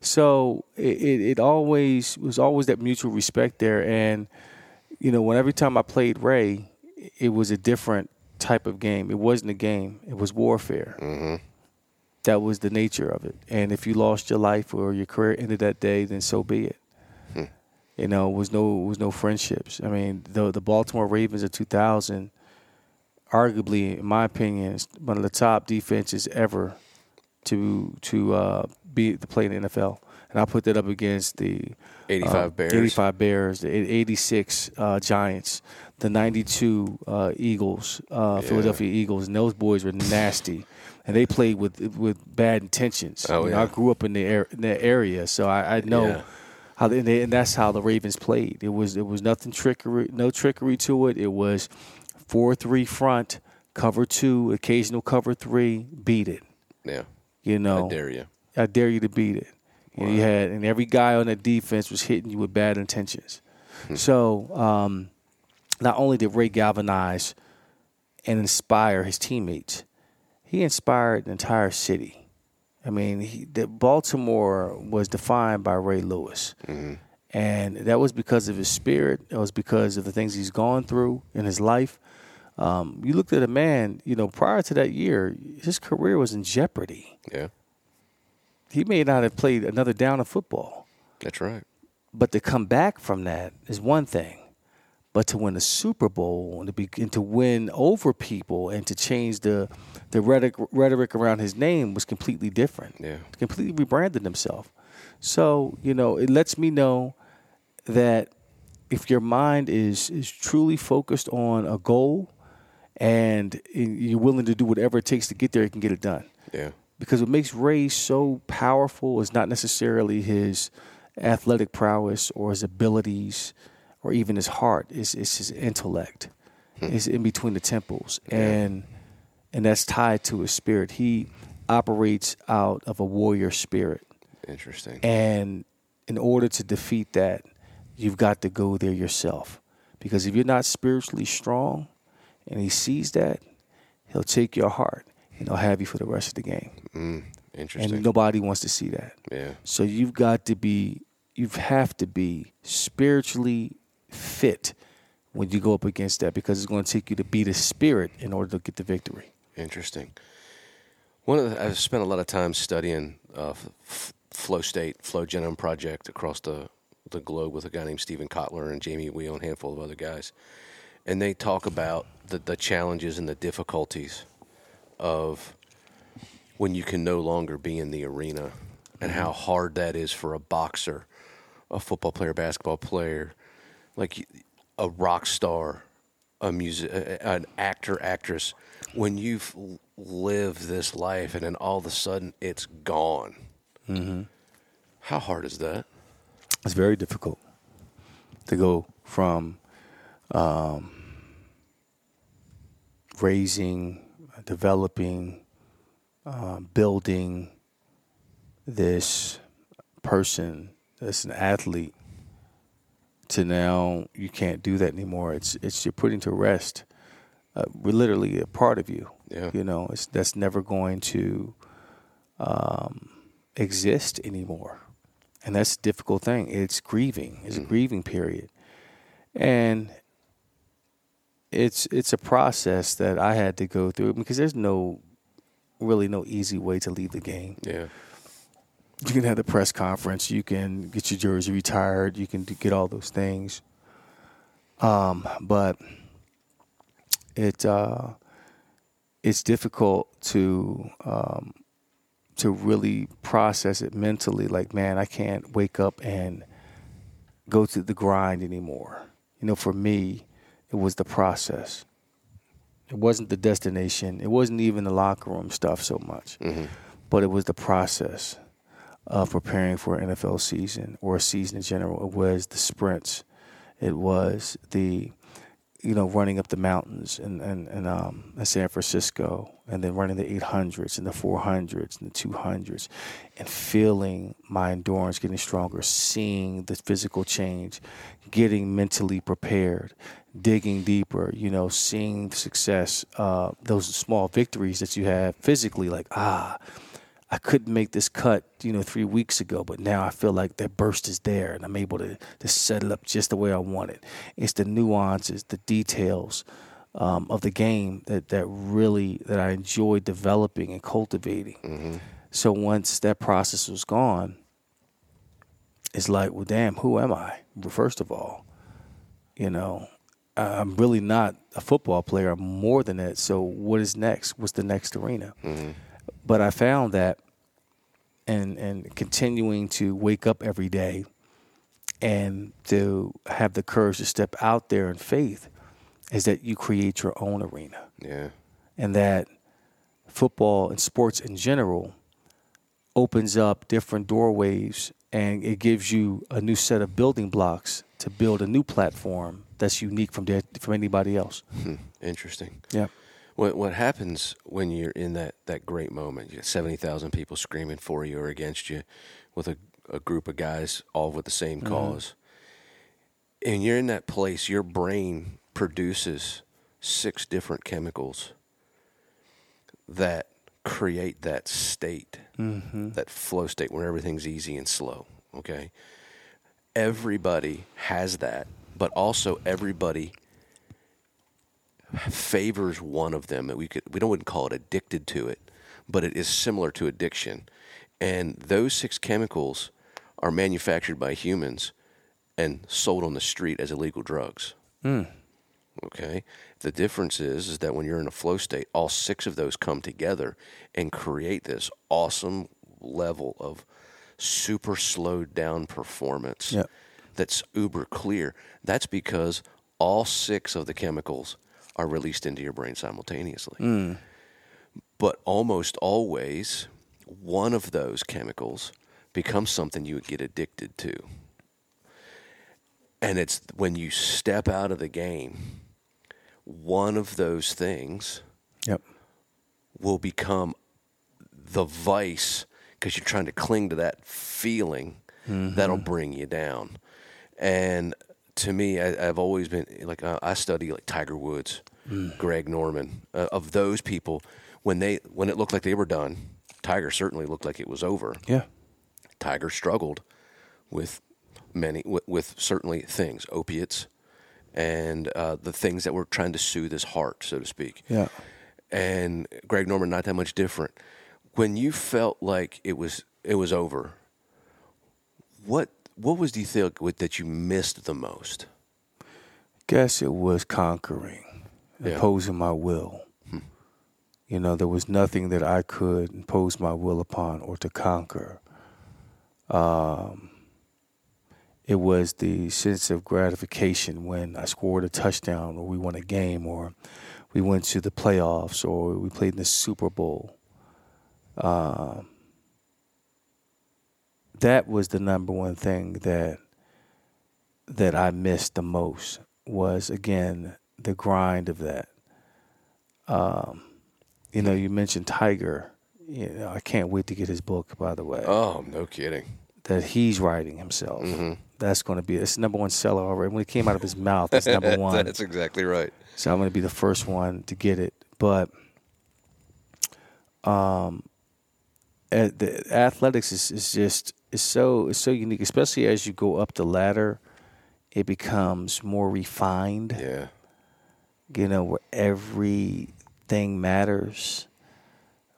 so it, it it always was always that mutual respect there, and you know, when every time I played Ray, it was a different type of game. It wasn't a game. It was warfare. Mm-hmm. That was the nature of it. And if you lost your life or your career ended that day, then so be it. You know, it was no it was no friendships. I mean, the the Baltimore Ravens of 2000 arguably, in my opinion, is one of the top defenses ever to to uh, be to play in the NFL. And I put that up against the 85 uh, Bears. 85 Bears, the 86 uh, Giants, the 92 uh, Eagles, uh, Yeah. Philadelphia Eagles, and those boys were nasty. And they played with with bad intentions. Oh, You know, yeah. I grew up in the, air, in that area, so I, I know Yeah. how they, and they- and that's how the Ravens played. It was it was nothing trickery, no trickery to it. It was four three front, cover two, occasional cover three, beat it. Yeah. You know, I dare you. I dare you to beat it. You, know, you had, and every guy on that defense was hitting you with bad intentions. so, um, not only did Ray galvanize and inspire his teammates, he inspired an entire city. I mean, he, the Baltimore was defined by Ray Lewis, and that was because of his spirit. It was because of the things he's gone through in his life. Um, you looked at a man, you know, prior to that year, his career was in jeopardy Yeah. he may not have played another down of football. That's right. But to come back from that is one thing. But to win a Super Bowl and to begin to win over people and to change the the rhetoric, rhetoric around his name was completely different. Yeah. Completely rebranded himself. So, you know, it lets me know that if your mind is is truly focused on a goal and you're willing to do whatever it takes to get there, you can get it done Yeah. because what makes Ray so powerful is not necessarily his athletic prowess or his abilities or even his heart. It's, it's his intellect. It's in between the temples, and and that's tied to his spirit. He operates out of a warrior spirit, Interesting. and in order to defeat that, you've got to go there yourself. Because if you're not spiritually strong, and he sees that, he'll take your heart and he'll have you for the rest of the game. Mm, interesting. And nobody wants to see that. yeah. So you've got to be, you have to be spiritually fit when you go up against that because it's going to take you to beat a spirit in order to get the victory. Interesting. One of the, I've spent a lot of time studying uh, f- Flow State, Flow Genome Project across the the globe with a guy named Steven Kotler and Jamie Wheal and a handful of other guys, and they talk about the the challenges and the difficulties of when you can no longer be in the arena and how hard that is for a boxer, a football player, basketball player, like a rock star, a music, an actor, actress. When you've lived this life and then all of a sudden it's gone, Mm-hmm. how hard is that? It's very difficult to go from um, raising, developing, um, building this person that's an athlete to now you can't do that anymore. It's it's you're putting to rest, uh, literally a part of you. Yeah. You know, it's that's never going to um, exist anymore, and that's a difficult thing. It's grieving. It's a grieving period, and it's it's a process that I had to go through because there's no really no easy way to leave the game Yeah. You can have the press conference, you can get your jersey retired, you can get all those things. Um, but it uh, it's difficult to um, to really process it mentally. Like, man, I can't wake up and go to the grind anymore. You know, for me, it was the process. It wasn't the destination. It wasn't even the locker room stuff so much, but it was the process of preparing for an NFL season or a season in general. It was the sprints. It was the, you know, running up the mountains and and and um, in San Francisco, and then running the 800s and the 400s and the 200s, and feeling my endurance getting stronger, seeing the physical change, getting mentally prepared, digging deeper. You know, seeing the success, uh, those small victories that you have physically, like ah. I couldn't make this cut, you know, three weeks ago, but now I feel like that burst is there and I'm able to, to set it up just the way I want it. It's the nuances, the details um, of the game that, that really that I enjoy developing and cultivating. So once that process was gone, it's like, well, damn, who am I? First of all, you know, I'm really not a football player. I'm more than that. So what is next? What's the next arena? Mm-hmm. But I found that, and and continuing to wake up every day, and to have the courage to step out there in faith, is that you create your own arena, Yeah. and that football and sports in general opens up different doorways, and it gives you a new set of building blocks to build a new platform that's unique from there, from anybody else. Hmm. Interesting. Yeah. What what happens when you're in that, that great moment? You got seventy thousand people screaming for you or against you, with a, a group of guys all with the same mm-hmm. cause. And you're in that place. Your brain produces six different chemicals that create that state, mm-hmm. that flow state where everything's easy and slow. Okay, everybody has that, but also everybody favors one of them we could we don't wouldn't call it addicted to it, but it is similar to addiction. And those six chemicals are manufactured by humans and sold on the street as illegal drugs. Hmm. Okay. The difference is is that when you're in a flow state, all six of those come together and create this awesome level of super slowed down performance Yep. that's uber clear. That's because all six of the chemicals are released into your brain simultaneously. But almost always, one of those chemicals becomes something you would get addicted to. And it's when you step out of the game, one of those things Yep. will become the vice because you're trying to cling to that feeling that'll bring you down. And to me, I, I've always been like uh, I study like Tiger Woods, Greg Norman, uh, of those people. When they when it looked like they were done, Tiger certainly looked like it was over. Yeah. Tiger struggled with many with, with certainly things, opiates, and uh, the things that were trying to soothe his heart, so to speak Yeah. and Greg Norman not that much different. When you felt like it was it was over, what what was do you think that you missed the most? Guess it was conquering, Yeah. imposing my will. You know, there was nothing that I could impose my will upon or to conquer. Um, it was the sense of gratification when I scored a touchdown or we won a game or we went to the playoffs or we played in the Super Bowl. Um, that was the number one thing that that I missed the most was again the grind of that. Um, you know, you mentioned Tiger. You know, I can't wait to get his book. By the way, Oh, no kidding. that he's writing himself. Mm-hmm. That's going to be it's number one seller already. When it came out of his mouth, it's number (laughs) one. That's exactly right. So I'm going to be the first one to get it. But um, the athletics is, is just is so is so unique, especially as you go up the ladder. It becomes more refined. Yeah. You know, where everything matters,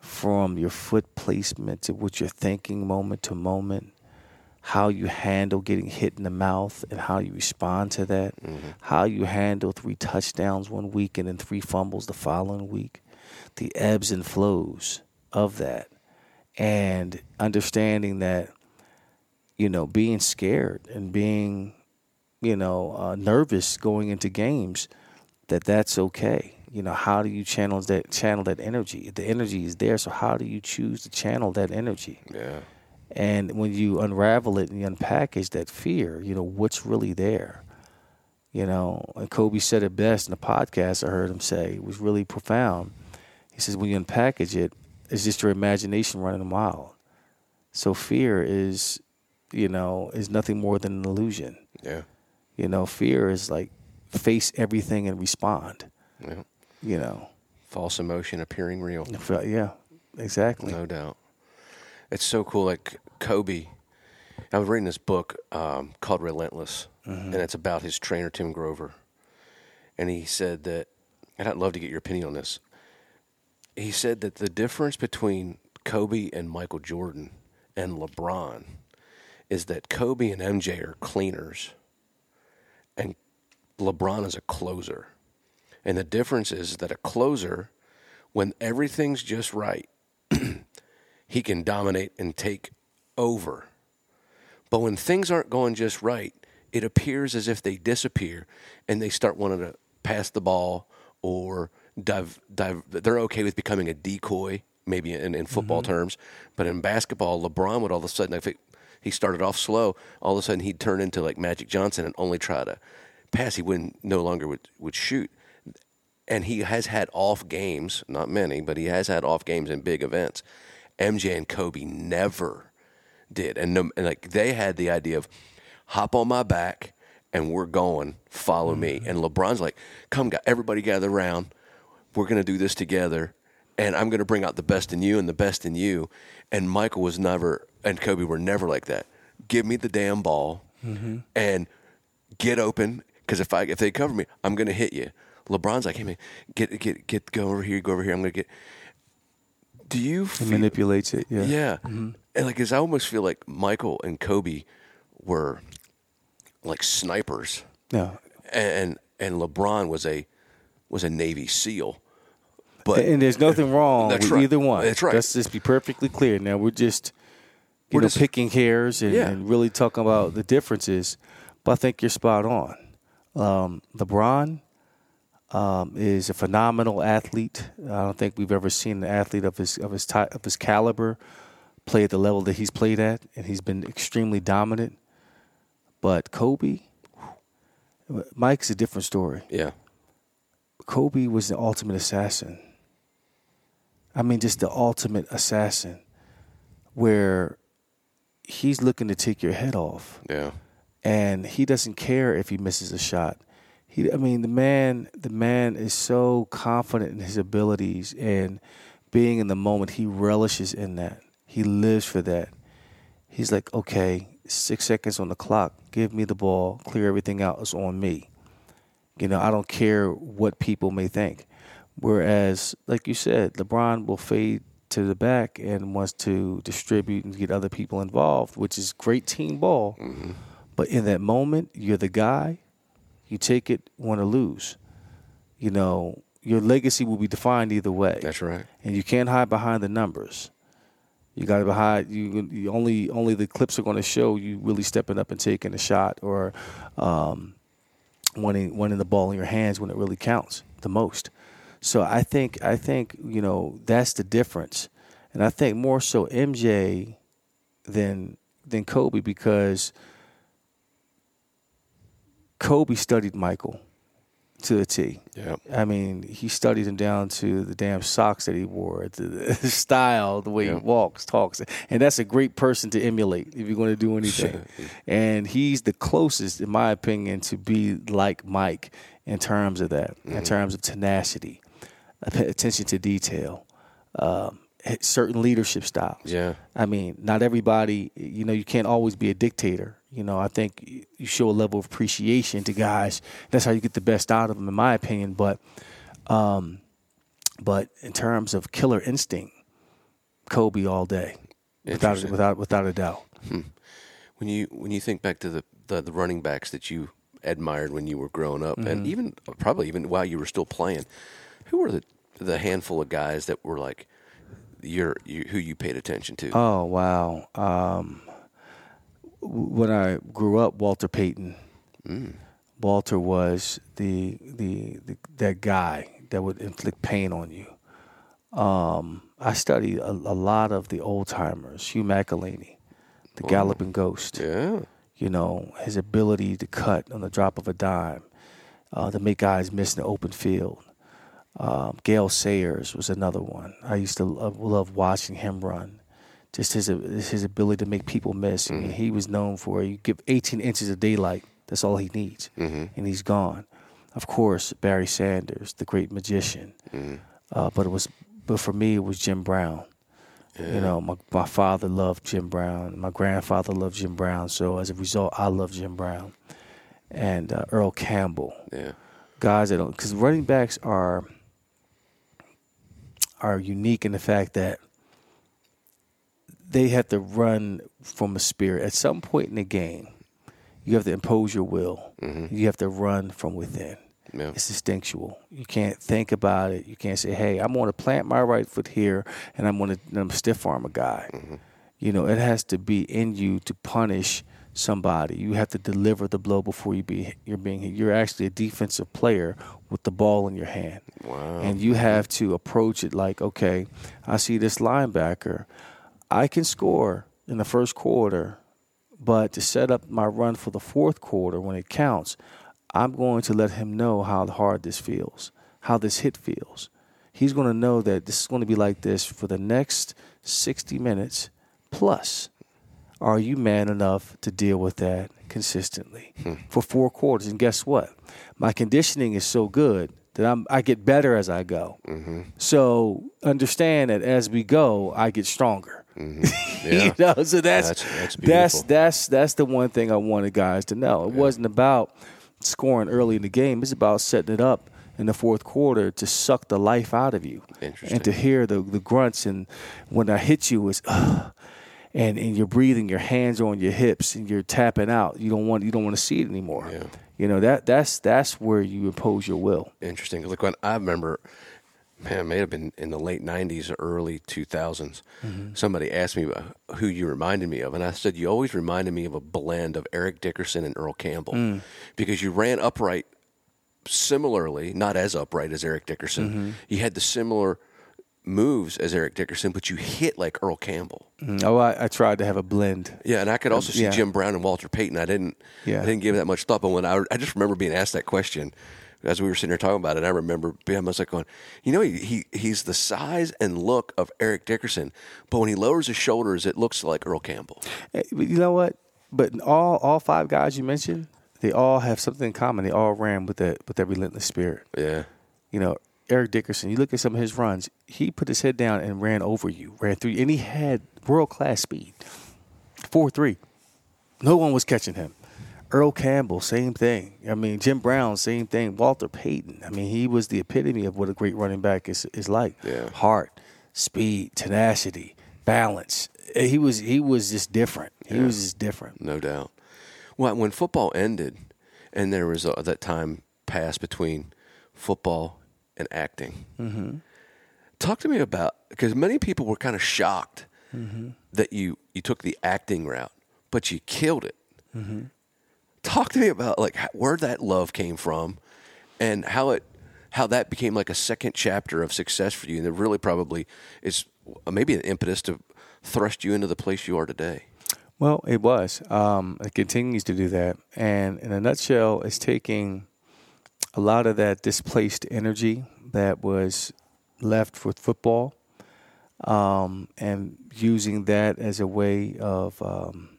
from your foot placement to what you're thinking moment to moment, how you handle getting hit in the mouth and how you respond to that, how you handle three touchdowns one week and then three fumbles the following week, the ebbs and flows of that, and understanding that, you know, being scared and being, you know, uh, nervous going into games, that that's okay. You know, how do you channel that channel that energy? The energy is there, so how do you choose to channel that energy? Yeah. And when you unravel it and you unpackage that fear, you know, what's really there? You know, and Kobe said it best in the podcast I heard him say, it was really profound. He says, when you unpackage it, it's just your imagination running wild. So fear is, you know, is nothing more than an illusion. Yeah. You know, fear is like face everything and respond. Yeah. You know, False emotion appearing real. Yeah, exactly. No doubt. It's so cool. Like Kobe, I was reading this book um, called Relentless, and it's about his trainer, Tim Grover. And he said that, and I'd love to get your opinion on this. He said that the difference between Kobe and Michael Jordan and LeBron is that Kobe and MJ are cleaners, LeBron is a closer. And the difference is that a closer, when everything's just right, (clears throat) he can dominate and take over. But when things aren't going just right, it appears as if they disappear and they start wanting to pass the ball or dive, dive. They're okay with becoming a decoy, maybe in, in football Mm-hmm. terms. But in basketball, LeBron would all of a sudden, if it, he started off slow, all of a sudden he'd turn into like Magic Johnson and only try to pass. He wouldn't no longer would, would shoot. And he has had off games, not many, but he has had off games in big events. MJ and Kobe never did. And, no, and like they had the idea of hop on my back and we're going, follow me. Mm-hmm. And LeBron's like, come, everybody gather around. We're going to do this together. And I'm going to bring out the best in you and the best in you. And Michael was never, and Kobe were never like that. Give me the damn ball mm-hmm. and get open. Because if I if they cover me, I'm going to hit you. LeBron's like, hey man, get get get go over here, go over here. I'm going to get. Do you He feel, manipulates it. Yeah. yeah. Mm-hmm. And like, cause I almost feel like Michael and Kobe were like snipers, Yeah. and and LeBron was a was a Navy SEAL. But and there's nothing (laughs) wrong with right. either one. That's right. Let's just be perfectly clear. Now we're just you We're know just- picking hairs and, Yeah. and really talking about the differences. But I think you're spot on. Um, LeBron um, is a phenomenal athlete. I don't think we've ever seen an athlete of his of his ty- of his caliber play at the level that he's played at, and he's been extremely dominant. But Kobe, Mike's a different story. yeah, Kobe was the ultimate assassin. I mean, just the ultimate assassin, where he's looking to take your head off, yeah, and he doesn't care if he misses a shot. He, I mean, the man, the man is so confident in his abilities and being in the moment. He relishes in that. He lives for that. He's like, okay, six seconds on the clock. Give me the ball. Clear everything out. It's on me. You know, I don't care what people may think. Whereas, like you said, LeBron will fade to the back and wants to distribute and get other people involved, which is great team ball. Mm-hmm. But in that moment, you're the guy. You take it, want to lose. You know, your legacy will be defined either way that's right. and you can't hide behind the numbers. You got to hide. You, you only only the clips are going to show you really stepping up and taking a shot or um, winning winning the ball in your hands when it really counts the most. So I think I think you know that's the difference, and I think more so MJ than than Kobe because Kobe studied Michael to the T. Yeah, I mean, he studied him down to the damn socks that he wore, the, (laughs) the style, the way Yeah. he walks, talks, and that's a great person to emulate if you're going to do anything. (laughs) and he's the closest, in my opinion, to be like Mike in terms of that, Mm-hmm. in terms of tenacity, attention to detail, um, certain leadership styles. yeah, I mean, not everybody, you know, you can't always be a dictator. You know, I think you show a level of appreciation to guys. That's how you get the best out of them, in my opinion. But, um, but in terms of killer instinct, Kobe all day, without without without a doubt. when you when you think back to the, the, the running backs that you admired when you were growing up, and even probably even while you were still playing, who were the the handful of guys that were like your you, who you paid attention to? Oh wow! Um, when I grew up, Walter Payton. Walter was the, the the that guy that would inflict pain on you. Um, I studied a, a lot of the old timers, Hugh McElhenny, the Galloping Ghost. yeah, You know his ability to cut on the drop of a dime, uh, to make guys miss in the open field. Um, Gale Sayers was another one. I used to love, love watching him run. Just his his ability to make people miss. I mean, he was known for you give 18 inches of daylight. That's all he needs, and he's gone. Of course, Barry Sanders, the great magician. Uh, but it was, but for me, it was Jim Brown. You know, my my father loved Jim Brown. My grandfather loved Jim Brown. So as a result, I love Jim Brown and uh, Earl Campbell yeah, guys that don't because running backs are are unique in the fact that they have to run from a spirit at some point in the game you have to impose your will. Mm-hmm. You have to run from within. Yeah. It's instinctual. You can't think about it. You can't say, "Hey, I'm going to plant my right foot here, and I'm going to stiff arm a guy." Mm-hmm. You know, it has to be in you to punish somebody. You have to deliver the blow before you be you're being hit. You're actually a defensive player with the ball in your hand, Wow. and you have to approach it like, "Okay, I see this linebacker. I can score in the first quarter, but to set up my run for the fourth quarter when it counts, I'm going to let him know how hard this feels, how this hit feels. He's going to know that this is going to be like this for the next 60 minutes plus. Are you man enough to deal with that consistently hmm. for four quarters? And guess what? My conditioning is so good that I'm I get better as I go. Mm-hmm. So understand that as we go, I get stronger. Mm-hmm. (laughs) Yeah. you know, so that's That's- that's that's that's that's the one thing I wanted guys to know. It wasn't about scoring early in the game. It's about setting it up in the fourth quarter to suck the life out of you, Interesting. and to hear the the grunts and when I hit you is. Ugh, and, and you're breathing, your hands are on your hips, and you're tapping out. You don't want you don't want to see it anymore. Yeah. You know that that's that's where you impose your will. Interesting. Like when I remember, man, it may have been in the late '90s or early 2000s. Mm-hmm. Somebody asked me who you reminded me of, and I said you always reminded me of a blend of Eric Dickerson and Earl Campbell mm. because you ran upright similarly, not as upright as Eric Dickerson. Mm-hmm. You had the similar moves as Eric Dickerson, but you hit like Earl Campbell. Mm. Oh, I, I tried to have a blend. Yeah, and I could also um, see yeah. Jim Brown and Walter Payton. I didn't. Yeah. I didn't give it that much thought. But when I, I just remember being asked that question as we were sitting there talking about it. I remember being, I was like going, you know, he, he he's the size and look of Eric Dickerson, but when he lowers his shoulders, it looks like Earl Campbell. Eh, but You know what? But all all five guys you mentioned, they all have something in common. They all ran with that with that relentless spirit. Yeah, You know, Eric Dickerson. You look at some of his runs. He put his head down and ran over you, ran through, and he had world class speed. Four three. No one was catching him. Earl Campbell, same thing. I mean, Jim Brown, same thing. Walter Payton. I mean, he was the epitome of what a great running back is is like. Yeah. Heart, speed, tenacity, balance. Eh, He was he was just different. He was just different. no doubt. Well, when football ended, and there was uh that time passed between football and acting. Mm-hmm. Talk to me about because many people were kind of shocked that you you took the acting route, but you killed it. Talk to me about like where that love came from, and how it how that became like a second chapter of success for you, and it really probably is maybe an impetus to thrust you into the place you are today. Well, it was. Um, it continues to do that. And in a nutshell, it's taking a lot of that displaced energy that was left with football um, and using that as a way of. Um,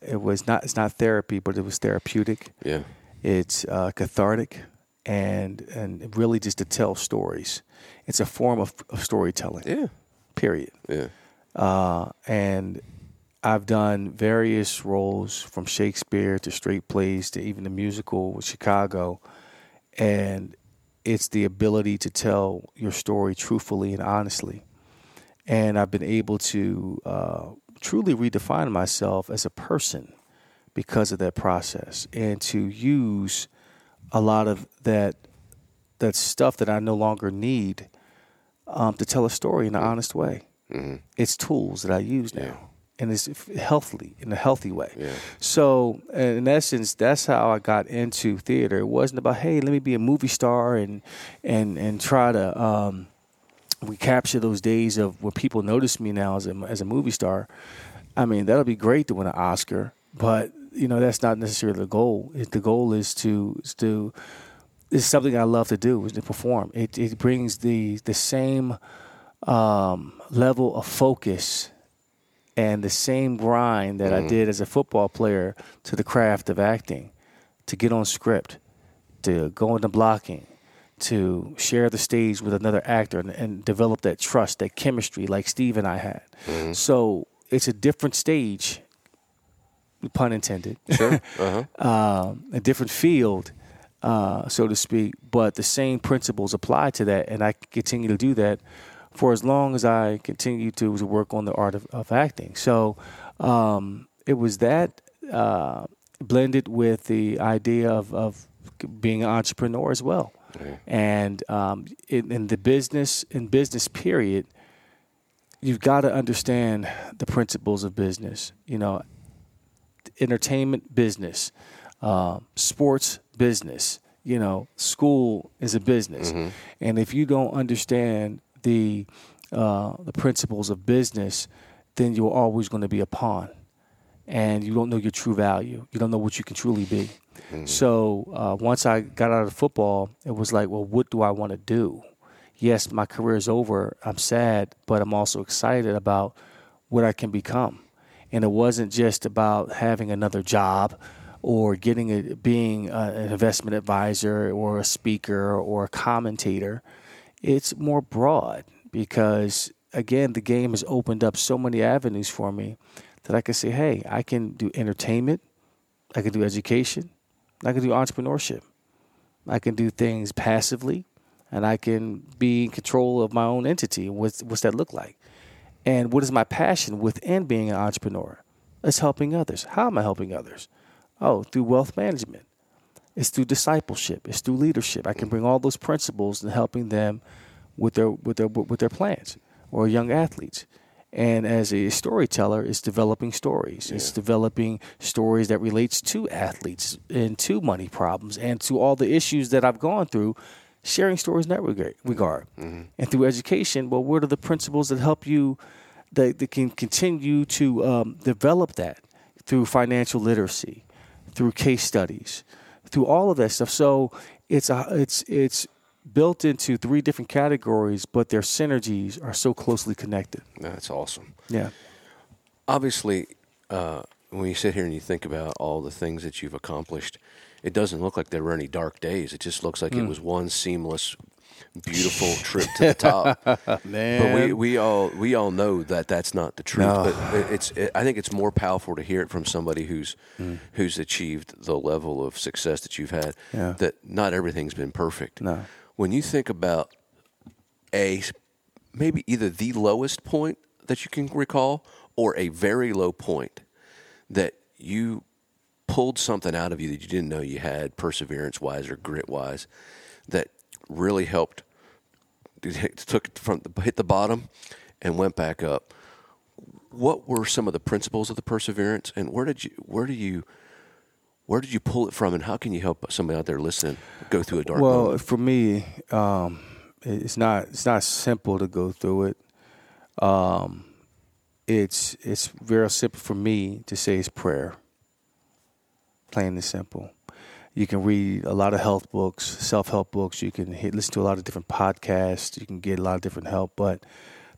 it was not. It's not therapy, but it was therapeutic. Yeah. It's uh, cathartic, and and really just to tell stories. It's a form of, of storytelling. Yeah. Period Yeah. uh, and I've done various roles from Shakespeare to straight plays to even the musical with Chicago, and it's the ability to tell your story truthfully and honestly. And I've been able to uh, truly redefine myself as a person because of that process, and to use a lot of that that stuff that I no longer need um, to tell a story in an honest way it's tools that I use now, Yeah. and it's healthily in a healthy way. Yeah. So, in essence, that's how I got into theater. It wasn't about hey, let me be a movie star and and and try to um, recapture those days of when people notice me now as a as a movie star. I mean, that'll be great to win an Oscar, but you know that's not necessarily the goal. It, the goal is to is to is something I love to do is to perform. It it brings the the same um, level of focus and the same grind that I did as a football player to the craft of acting, to get on script, to go into blocking, to share the stage with another actor and, and develop that trust, that chemistry like Steve and I had. So it's a different stage, pun intended. Sure. (laughs) Uh-huh. um, a different field, uh, so to speak, but the same principles apply to that, and I continue to do that for as long as I continue to, to work on the art of, of acting. So um, it was that, uh, blended with the idea of, of being an entrepreneur as well. And um, in, in the business, in business period, you've got to understand the principles of business. You know, entertainment business, uh, sports business. You know, school is a business, Mm-hmm. and if you don't understand the uh, the principles of business, then you're always going to be a pawn, and you don't know your true value. You don't know what you can truly be. So uh, once I got out of football, it was like, well, what do I want to do? Yes, my career is over. I'm sad, but I'm also excited about what I can become. And it wasn't just about having another job or getting a, being a, an investment advisor or a speaker or a commentator. It's more broad because again, the game has opened up so many avenues for me that I can say, hey, I can do entertainment, I can do education, I can do entrepreneurship. I can do things passively, and I can be in control of my own entity. What's, what's that look like? And what is my passion within being an entrepreneur? It's helping others. How am I helping others? Oh, through wealth management. It's through discipleship. It's through leadership. I can bring all those principles and helping them with their with their with their plans or young athletes. And as a storyteller, it's developing stories. It's developing stories that relates to athletes and to money problems and to all the issues that I've gone through. Sharing stories in that regard, regard. and through education. Well, what are the principles that help you that, that can continue to um, develop that through financial literacy, through case studies, through all of that stuff. So it's a, it's it's built into three different categories, but their synergies are so closely connected. That's awesome. Yeah. Obviously, uh, when you sit here and you think about all the things that you've accomplished, it doesn't look like there were any dark days. It just looks like Hmm. it was one seamless, beautiful trip to the top. (laughs) Man. But we, we all we all know that that's not the truth. No. But it- it's it, I think it's more powerful to hear it from somebody who's Hmm. who's achieved the level of success that you've had. Yeah. That not everything's been perfect. No. When you think about a maybe either the lowest point that you can recall or a very low point that you pulled something out of you that you didn't know you had perseverance wise or grit wise that really helped took from the, hit the bottom and went back up. What were some of the principles of the perseverance and where did you where do you where did you pull it from and how can you help somebody out there listening go through a dark well, moment for me, um, it's not it's not simple to go through it. Um, it's it's very simple for me to say it's prayer. Plain and simple. You can read a lot of health books, self help books. You can hit, listen to a lot of different podcasts. You can get a lot of different help. But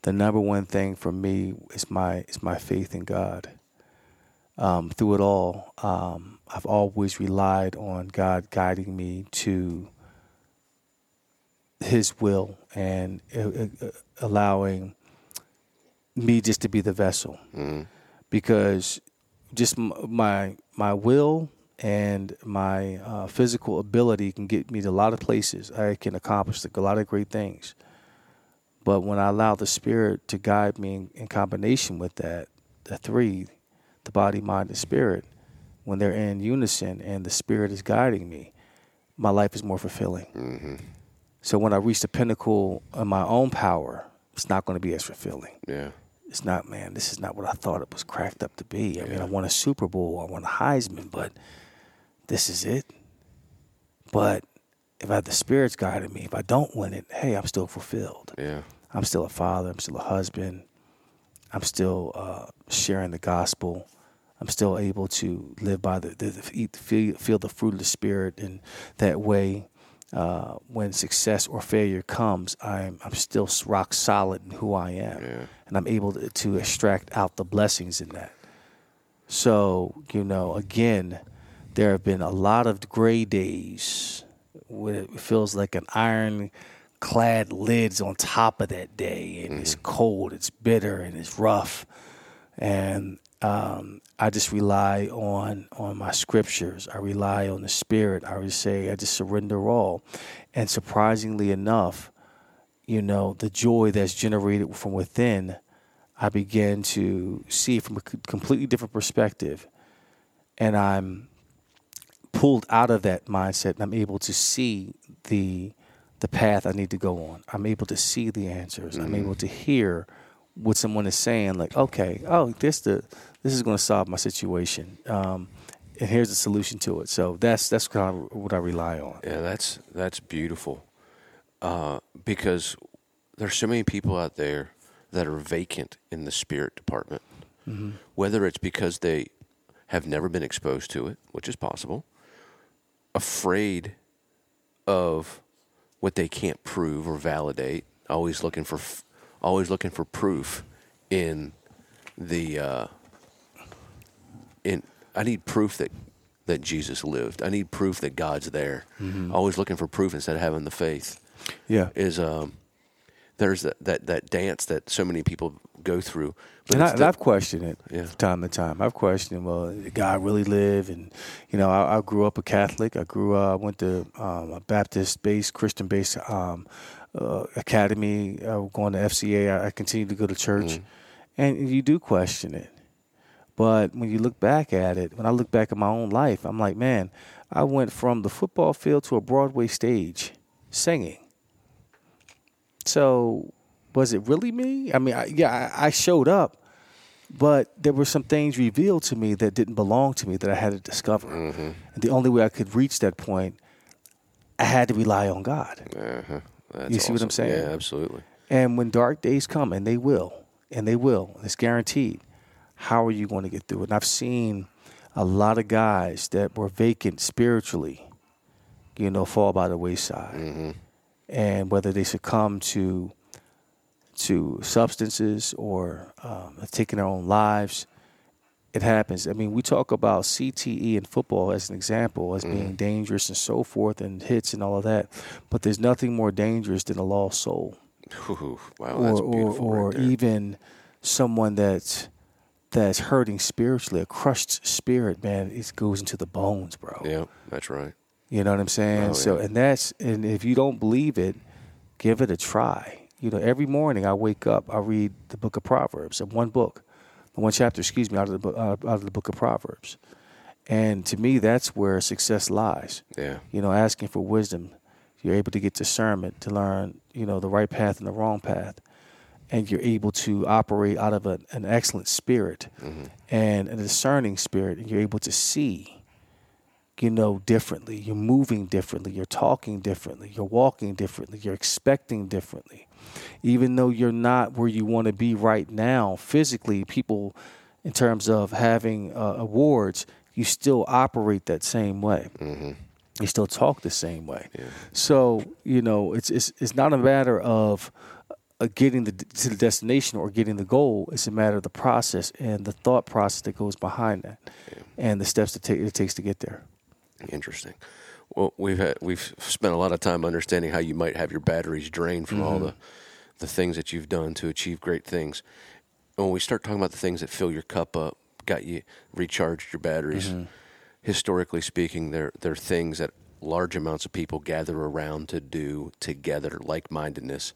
the number one thing for me is my is my faith in God. Um, through it all, um, I've always relied on God guiding me to His will and uh, uh, allowing me just to be the vessel, because just my my will and my uh, physical ability can get me to a lot of places. I can accomplish a lot of great things, but when I allow the Spirit to guide me in, in combination with that, the three, the body, mind, and spirit, when they're in unison and the Spirit is guiding me, my life is more fulfilling. So when I reach the pinnacle of my own power, it's not going to be as fulfilling. yeah It's not, man, this is not what I thought it was cracked up to be. I mean, I won a Super Bowl, I won a Heisman, but this is it. But if I have the Spirit's guiding me, if I don't win it, hey, I'm still fulfilled. yeah I'm still a father. I'm still a husband. I'm still uh, sharing the gospel. I'm still able to live by the, the, the eat, feel, feel the fruit of the spirit, and that way, uh, when success or failure comes, I'm I'm still rock solid in who I am, Yeah. and I'm able to, to extract out the blessings in that. So you know, again, there have been a lot of gray days where it feels like an iron clad lid's on top of that day. And it's cold it's bitter and it's rough. And um, i just rely on on my scriptures i rely on the spirit i would say i just surrender all and surprisingly enough you know the joy that's generated from within i begin to see from a completely different perspective and i'm pulled out of that mindset and I'm able to see the the path I need to go on. I'm able to see the answers. I'm able to hear what someone is saying. Like, okay, oh, this the this is going to solve my situation, um, and here's the solution to it. So that's that's kind of what I rely on. Yeah, that's that's beautiful. Uh, because there's so many people out there that are vacant in the spirit department. Whether it's because they have never been exposed to it, which is possible, afraid of what they can't prove or validate, always looking for always looking for proof in the uh, in I need proof that that Jesus lived. I need proof that God's there. Always looking for proof instead of having the faith Yeah, is um there's that, that, that dance that so many people go through. But and, I, the, I've questioned it Yeah. from time to time. I've questioned, well, did God really live? And you know, I, I grew up a Catholic. I grew up, I went to um, a Baptist-based, Christian-based um, uh, academy. Uh, going to FCA. I, I continued to go to church, and you do question it. But when you look back at it, when I look back at my own life, I'm like, man, I went from the football field to a Broadway stage singing. So, was it really me? I mean, I, yeah, I, I showed up, but there were some things revealed to me that didn't belong to me that I had to discover. And the only way I could reach that point, I had to rely on God. Uh-huh. You see what I'm saying? Yeah, absolutely. And when dark days come, and they will, and they will, it's guaranteed, how are you going to get through it? And I've seen a lot of guys that were vacant spiritually, you know, fall by the wayside. And whether they succumb to to substances or um, taking their own lives, it happens. I mean, we talk about CTE in football as an example, as being dangerous and so forth, and hits and all of that. But there's nothing more dangerous than a lost soul Whew, wow, that's or or, beautiful. or right even someone that's that's hurting spiritually, a crushed spirit, man, it goes into the bones, bro. Yeah, that's right. You know what I'm saying? Oh, so yeah. and that's and if you don't believe it, give it a try. You know, every morning I wake up, I read the book of Proverbs, one book, one chapter, excuse me, out of the book, uh, out of the book of Proverbs. And to me, that's where success lies Yeah. you know, asking for wisdom. You're able to get discernment to learn, you know, the right path and the wrong path. And you're able to operate out of a, an excellent spirit and a discerning spirit. And you're able to see, you know, differently. You're moving differently. You're talking differently. You're walking differently. You're expecting differently. Even though you're not where you want to be right now physically, people, in terms of having uh, awards, you still operate that same way you still talk the same way. So you know, it's it's it's not a matter of Uh, getting the, to the destination or getting the goal. It's a matter of the process and the thought process that goes behind that, and the steps that take, it takes to get there. Interesting. Well, we've had we've spent a lot of time understanding how you might have your batteries drained from all the mm-hmm. the things that you've done to achieve great things. When we start talking about the things that fill your cup up, got you recharged your batteries, mm-hmm. historically speaking, they're they're things that large amounts of people gather around to do together, like mindedness.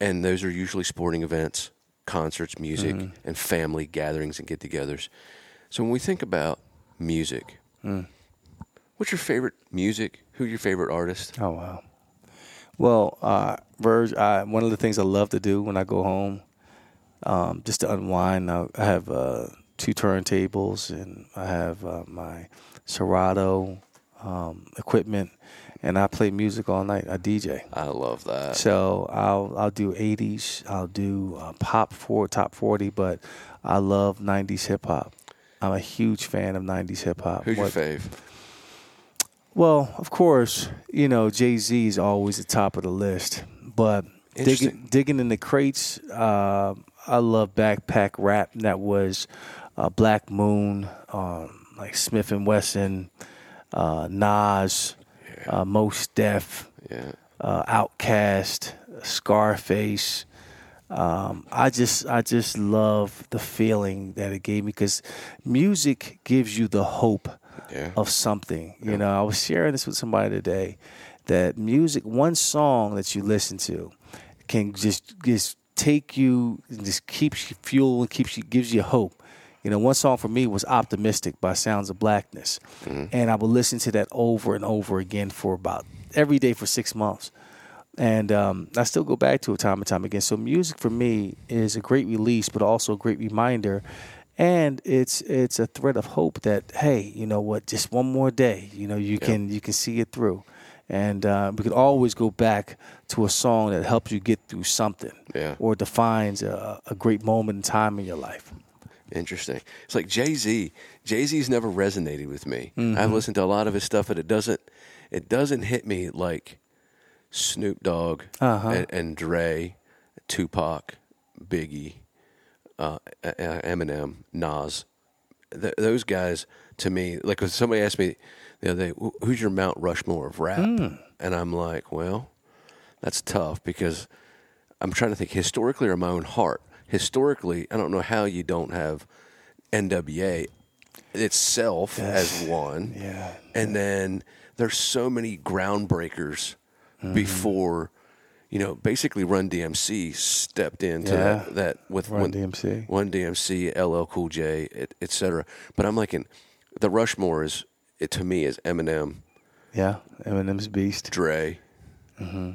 And those are usually sporting events, concerts, music, and family gatherings and get togethers. So when we think about music, What's your favorite music? Who's your favorite artist? Oh wow. Well, uh, Verge, I, one of the things I love to do when I go home, um, just to unwind, I, I have uh, two turntables and I have uh, my Serato um, equipment, and I play music all night. I DJ. I love that. So I'll I'll do 80s, I'll do uh, pop for top 40, but I love 90s hip hop. I'm a huge fan of 90s hip hop. Who's your fave? well, of course, you know Jay Z is always the top of the list, but digging digging in the crates, uh, I love backpack rap. That was uh, Black Moon, um, like Smif-N-Wessun, uh, Nas, uh, Mos Def, Yeah. uh, OutKast, Scarface. Um, I just I just love the feeling that it gave me because music gives you the hope Yeah. of something. You know, I was sharing this with somebody today that music, one song that you listen to, can just just take you, and just keeps you fuel and keeps you gives you hope. You know, one song for me was "Optimistic" by Sounds of Blackness, and I would listen to that over and over again for about every day for six months. And um, I still go back to it time and time again. So music for me is a great release, but also a great reminder. And it's it's a thread of hope that hey, you know what? Just one more day. You know, you can you can see it through, and uh, we can always go back to a song that helps you get through something, Yeah. or defines a, a great moment in time in your life. Interesting. It's like Jay Z. Jay Z's never resonated with me. Mm-hmm. I've listened to a lot of his stuff, and it doesn't. It doesn't hit me like Snoop Dogg Uh-huh. and, and Dre, Tupac, Biggie, uh, Eminem, Nas. Th- those guys to me, like when somebody asked me the other day, "Who's your Mount Rushmore of rap?" Hmm. and I'm like, "Well, that's tough because I'm trying to think historically or my own heart. Historically, I don't know how you don't have NWA itself as one. Yeah. And then there's so many groundbreakers Mm-hmm. before, you know, basically Run DMC stepped into Yeah. that, that with Run when- DMC. Run DMC, LL Cool J, et, et cetera. But I'm like, in, the Rushmore is, it to me, is Eminem, Yeah, Eminem's Beast. Dre, Mm-hmm.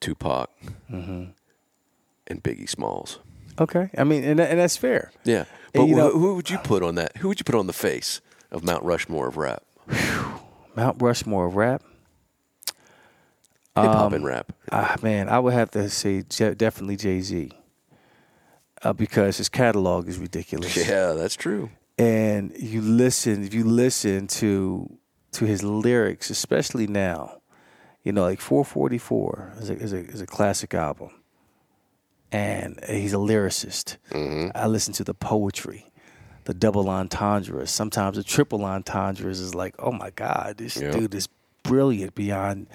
Tupac, and Biggie Smalls. Okay, I mean, and, and that's fair. Yeah, And, but you who, know- who would you put on that? Who would you put on the face of Mount Rushmore of rap, Mount Rushmore of rap. hip hop Um, and rap? Ah, man, I would have to say Je- definitely Jay Z, uh, because his catalog is ridiculous. (laughs) Yeah, that's true. and you listen if you listen to to his lyrics especially now you know like 444 is a, is a, is a classic album and he's a lyricist. I listen to the poetry the double entendres. Sometimes the triple entendres is like oh my god this Yeah. dude is brilliant beyond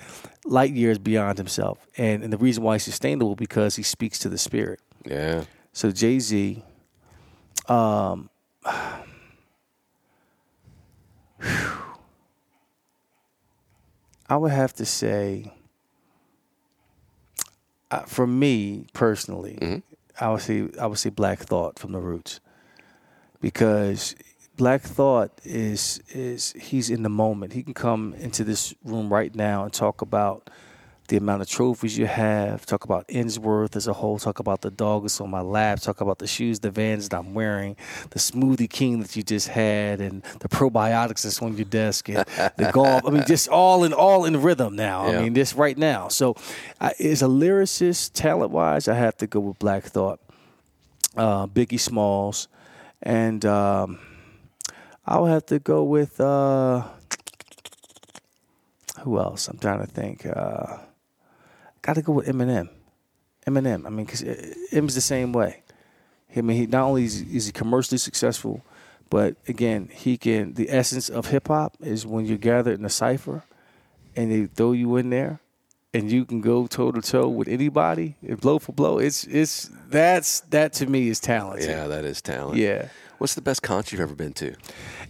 light years beyond himself. And, and the reason why he's sustainable because he speaks to the spirit. Yeah, so Jay Z, um, (sighs) I would have to say, uh, for me personally, I would say I would say Black Thought from the Roots, because Black Thought is is he's in the moment. He can come into this room right now and talk about the amount of trophies you have, talk about Innsworth as a whole, talk about the dog that's on my lap, talk about the shoes, the vans that I'm wearing, the smoothie king that you just had, and the probiotics that's on your desk, and the (laughs) golf. I mean, just all in all in rhythm now. Yeah. I mean, this right now. So, I, as a lyricist, talent wise, I have to go with Black Thought, uh, Biggie Smalls, and um, I'll have to go with uh, who else? I'm trying to think. Uh, Got to go with Eminem. Eminem. I mean, because M's the same way. I mean, he not only is, is he commercially successful, but again, he can. The essence of hip hop is when you're gathered in a cipher, and they throw you in there, and you can go toe to toe with anybody, and blow for blow. It's it's that's that to me is talent. yeah, that is talent. Yeah. What's the best concert you've ever been to?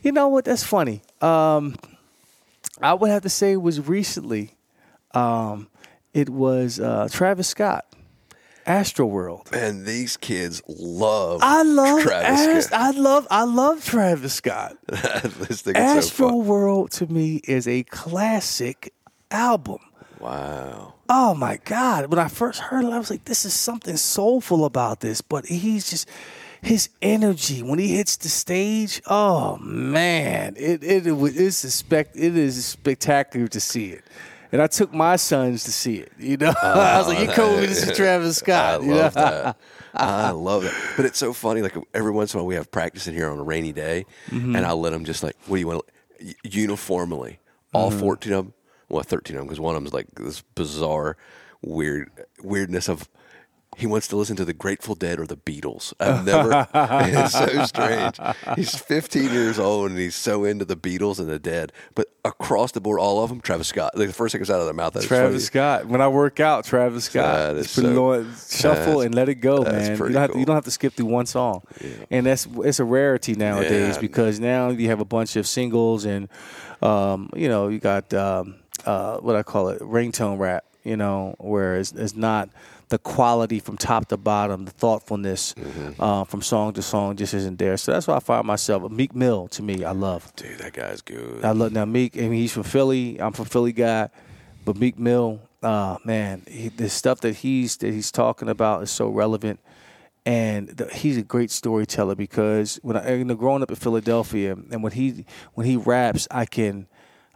You know what? That's funny. Um, I would have to say it was recently. Um, it was uh, Travis Scott, Astro World. Man, these kids love. I love Travis Ast- Scott. I love I love Travis Scott. (laughs) this thing is so Astro fun. World to me is a classic album. Wow. Oh my God. When I first heard it, I was like, this is something soulful about this. But he's just his energy when he hits the stage, oh man. It it, it it's spec it is spectacular to see it. And I took my sons to see it. You know, (laughs) I was like, "You with me to see Travis (laughs) I Scott." you love know? that. I love it. But it's so funny. Like every once in a while, we have practice in here on a rainy day, Mm-hmm. and I'll let them just like, what do you want? to Uniformly, all Mm-hmm. fourteen of them. Well, thirteen of them, because one of them's like this bizarre, weird weirdness of. He wants to listen to the Grateful Dead or the Beatles. I've never. (laughs) (laughs) it's so strange. He's 15 years old and he's so into the Beatles and the Dead. But across the board, all of them, Travis Scott. Like the first thing comes out of their mouth. That's Travis. Scott. When I work out, Travis Scott. That is Just put it so- shuffle and let it go, man. You don't, have to, cool. you don't have to skip through one song, and that's it's a rarity nowadays Yeah. because now you have a bunch of singles and um, you know you got um, uh, what I call it ringtone rap. You know, where it's, it's not the quality from top to bottom, the thoughtfulness Mm-hmm. uh, from song to song just isn't there. So that's why I find myself Meek Mill to me. I love. Dude, that guy's good. I love now Meek. I mean, he's from Philly. I'm from Philly guy, but Meek Mill, uh, man, he, the stuff that he's that he's talking about is so relevant, and the, he's a great storyteller because when I you know growing up in Philadelphia and when he when he raps, I can.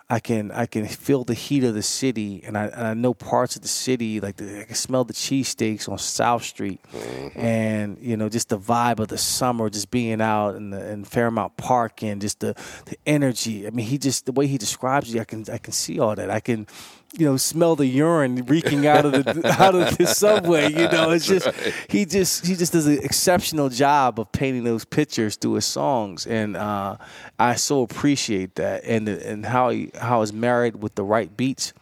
I can I can feel the heat of the city, and I, and I know parts of the city. Like the, I can smell the cheesesteaks on South Street, mm-hmm. and you know just the vibe of the summer, just being out in the in Fairmount Park, and just the the energy. I mean, he just the way he describes it, I can I can see all that. I can, you know, smell the urine reeking out of the (laughs) out of the subway. You know, it's just he just he just does an exceptional job of painting those pictures through his songs, and uh, I so appreciate that, and and how he how it's married with the right beats.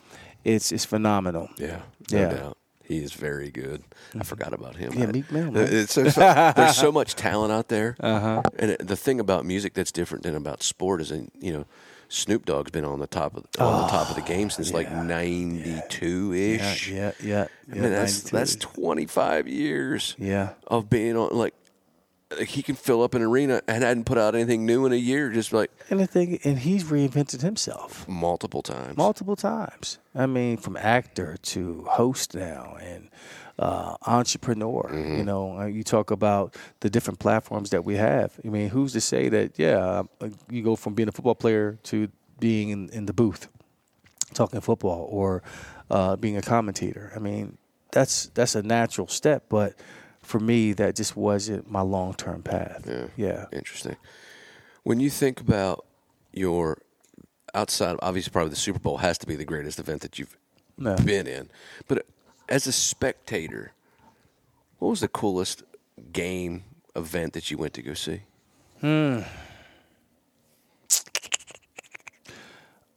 It's it's phenomenal. Yeah, no Yeah. doubt. He is very good. I forgot about him. Yeah, Meek Mill. It's, there's, so, there's so (laughs) much talent out there. Uh-huh. And the thing about music that's different than about sport is, that, you know, Snoop Dogg's been on the top of on the top of the ah, game since like '92 Yeah, ish. yeah, yeah. I mean, that's 92. that's 25 years yeah. of being on. Like, like, he can fill up an arena and hadn't put out anything new in a year, just like And and he's reinvented himself multiple times. multiple times. I mean, from actor to host now and uh, entrepreneur. Mm-hmm. You know, uh, you talk about the different platforms that we have. I mean, who's to say that? Yeah, you go from being a football player to being in, in the booth talking football or uh, being a commentator. I mean, that's that's a natural step, but for me, that just wasn't my long term path. Yeah. yeah. Interesting. When you think about your outside, obviously, probably the Super Bowl has to be the greatest event that you've No. been in. But as a spectator, what was the coolest game event that you went to go see? Hmm.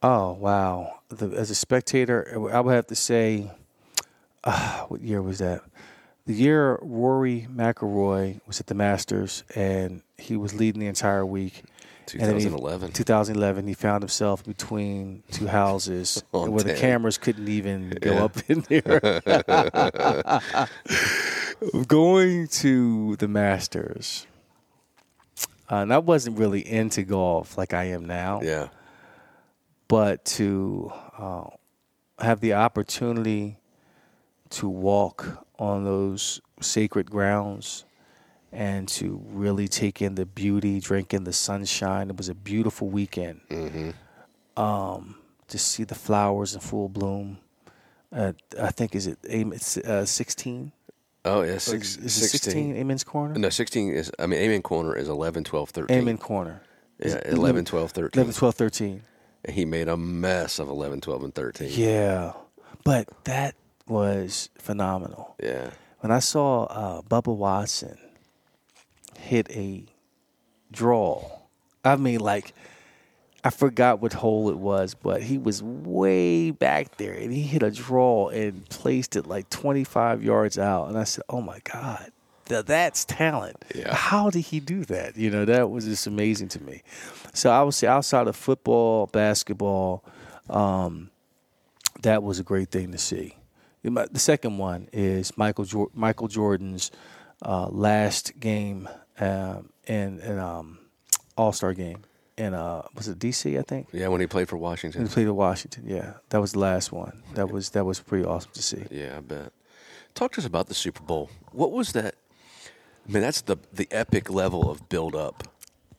Oh wow! The, as a spectator, I would have to say, uh, what year was that? The year Rory McIlroy was at the Masters, and he was leading the entire week. And then he- 2011. 2011, he found himself between two houses (laughs) On where the cameras couldn't even (laughs) go Yeah. up in there. (laughs) Going to the Masters, uh, and I wasn't really into golf like I am now Yeah. but to uh, have the opportunity to walk on those sacred grounds and to really take in the beauty, drink in the sunshine. It was a beautiful weekend. Um, to see the flowers in full bloom. Uh, I think is it it's uh, sixteen. Oh, yeah. Six, is it sixteen? Amen's corner. No, 16 is, I mean, Amen Corner is 11, 12, 13. Amen corner. Yeah, 11, 12, 13. 11, 12, 13. And he made a mess of 11, 12, and 13. Yeah, but that was phenomenal. Yeah. when I saw uh, Bubba Watson hit a draw, I mean, like, I forgot what hole it was, but he was way back there and he hit a draw and placed it like 25 yards out. And I said, oh my God, th- that's talent. Yeah. How did he do that? You know, that was just amazing to me. So I would say outside of football, basketball, um, that was a great thing to see. The second one is Michael Jor- Michael Jordan's uh, last game um, in an um, All Star game in uh, was it DC? I think Yeah, when he played for Washington. he played at Washington. Yeah, that was the last one. That was that was pretty awesome to see. Yeah, I bet. Talk to us about the Super Bowl. What was that? I mean, that's the the epic level of build up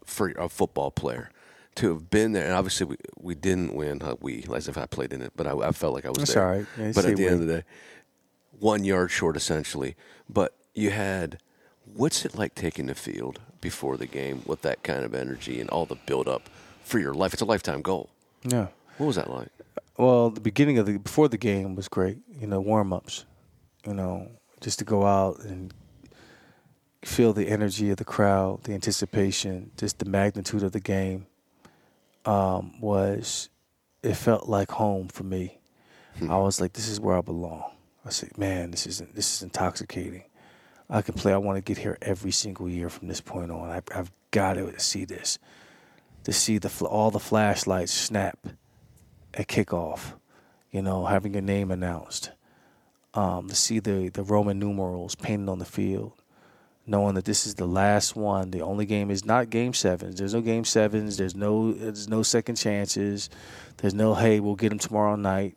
for a football player to have been there. And obviously, we we didn't win. Uh, we, as if I played in it, but I, I felt like I was That's there. all right. Yeah, but at the end of the day, one yard short essentially. But you had. What's it like taking the field before the game with that kind of energy and all the build up for your life? It's a lifetime goal. Yeah. What was that like? Well, the beginning of the before the game was great. You know, warm ups. You know, just to go out and feel the energy of the crowd, the anticipation, just the magnitude of the game. Um, was it felt like home for me. I was like, this is where I belong. I said, man, this is this is intoxicating. I can play. I want to get here every single year from this point on. I, I've got to see this, to see the all the flashlights snap at kickoff, you know, having your name announced, um, to see the the Roman numerals painted on the field, knowing that this is the last one. The only game is not game sevens. There's no game sevens. There's no there's no second chances. There's no hey we'll get them tomorrow night.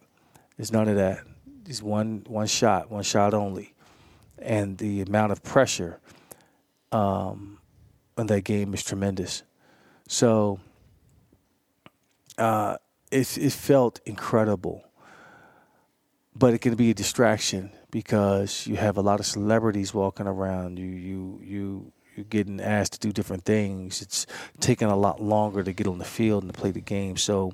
There's none of that. It's one one shot, one shot only, and the amount of pressure um, in that game is tremendous. So uh, it it felt incredible, but it can be a distraction because you have a lot of celebrities walking around. You you you you're getting asked to do different things. It's taking a lot longer to get on the field and to play the game. So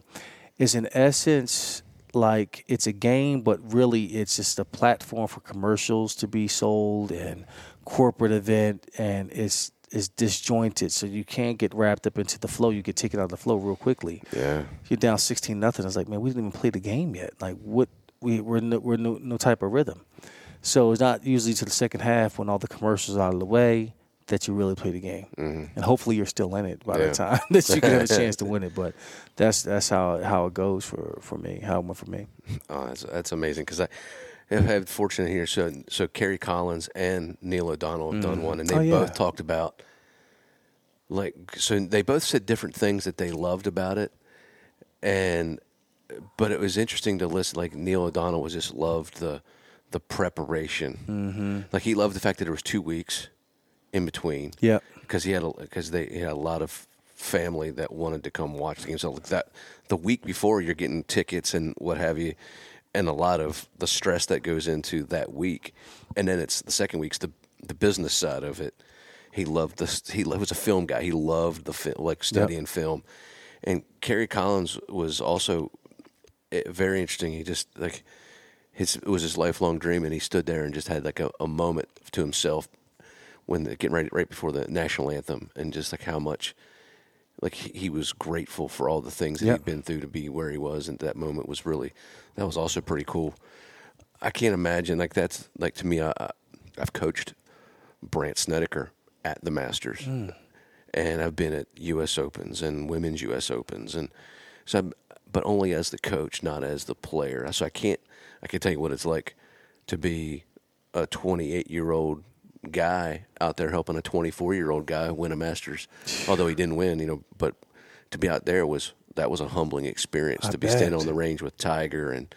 it's in essence like it's a game, but really it's just a platform for commercials to be sold and corporate event, and it's is disjointed, so you can't get wrapped up into the flow. You get taken out of the flow real quickly. Yeah, you're down sixteen nothing. It's like, man, we didn't even play the game yet. Like, what? We we're no, we're no, no type of rhythm. So it's not usually to the second half when all the commercials are out of the way that you really play the game, mm-hmm. and hopefully you're still in it by yeah. the time (laughs) that you can have a (laughs) chance to win it. But that's that's how how it goes for for me. How it went for me. (laughs) Oh, that's that's amazing because I have had fortune here. So so Kerry Collins and Neil O'Donnell have mm. done one, and they oh, yeah. both talked about like so they both said different things that they loved about it, and but it was interesting to listen. Like Neil O'Donnell was just loved the the preparation. Mm-hmm. Like he loved the fact that there was two weeks in between. Yeah, because he had because they he had a lot of family that wanted to come watch the game. So like that the week before you're getting tickets and what have you and a lot of the stress that goes into that week. And then it's the second week's the the business side of it. He loved this. He was a film guy. He loved the film, like studying yep. film. And Kerry Collins was also eh, very interesting. He just like his it was his lifelong dream, and he stood there and just had like a, a moment to himself when the, getting right right before the national anthem, and just like how much like he, was grateful for all the things that yep. he'd been through to be where he was, and that moment was really that was also pretty cool. I can't imagine like that's like to me. I, I've coached Brandt Snedeker at the Masters, mm. and I've been at U.S. Opens and Women's U.S. Opens, and so, I'm, but only as the coach, not as the player. So I can't. I can tell you what it's like to be a 28 year old guy out there helping a 24 year old guy win a Masters, (sighs) although he didn't win, you know. But to be out there was that was a humbling experience I to be bet. standing on the range with Tiger and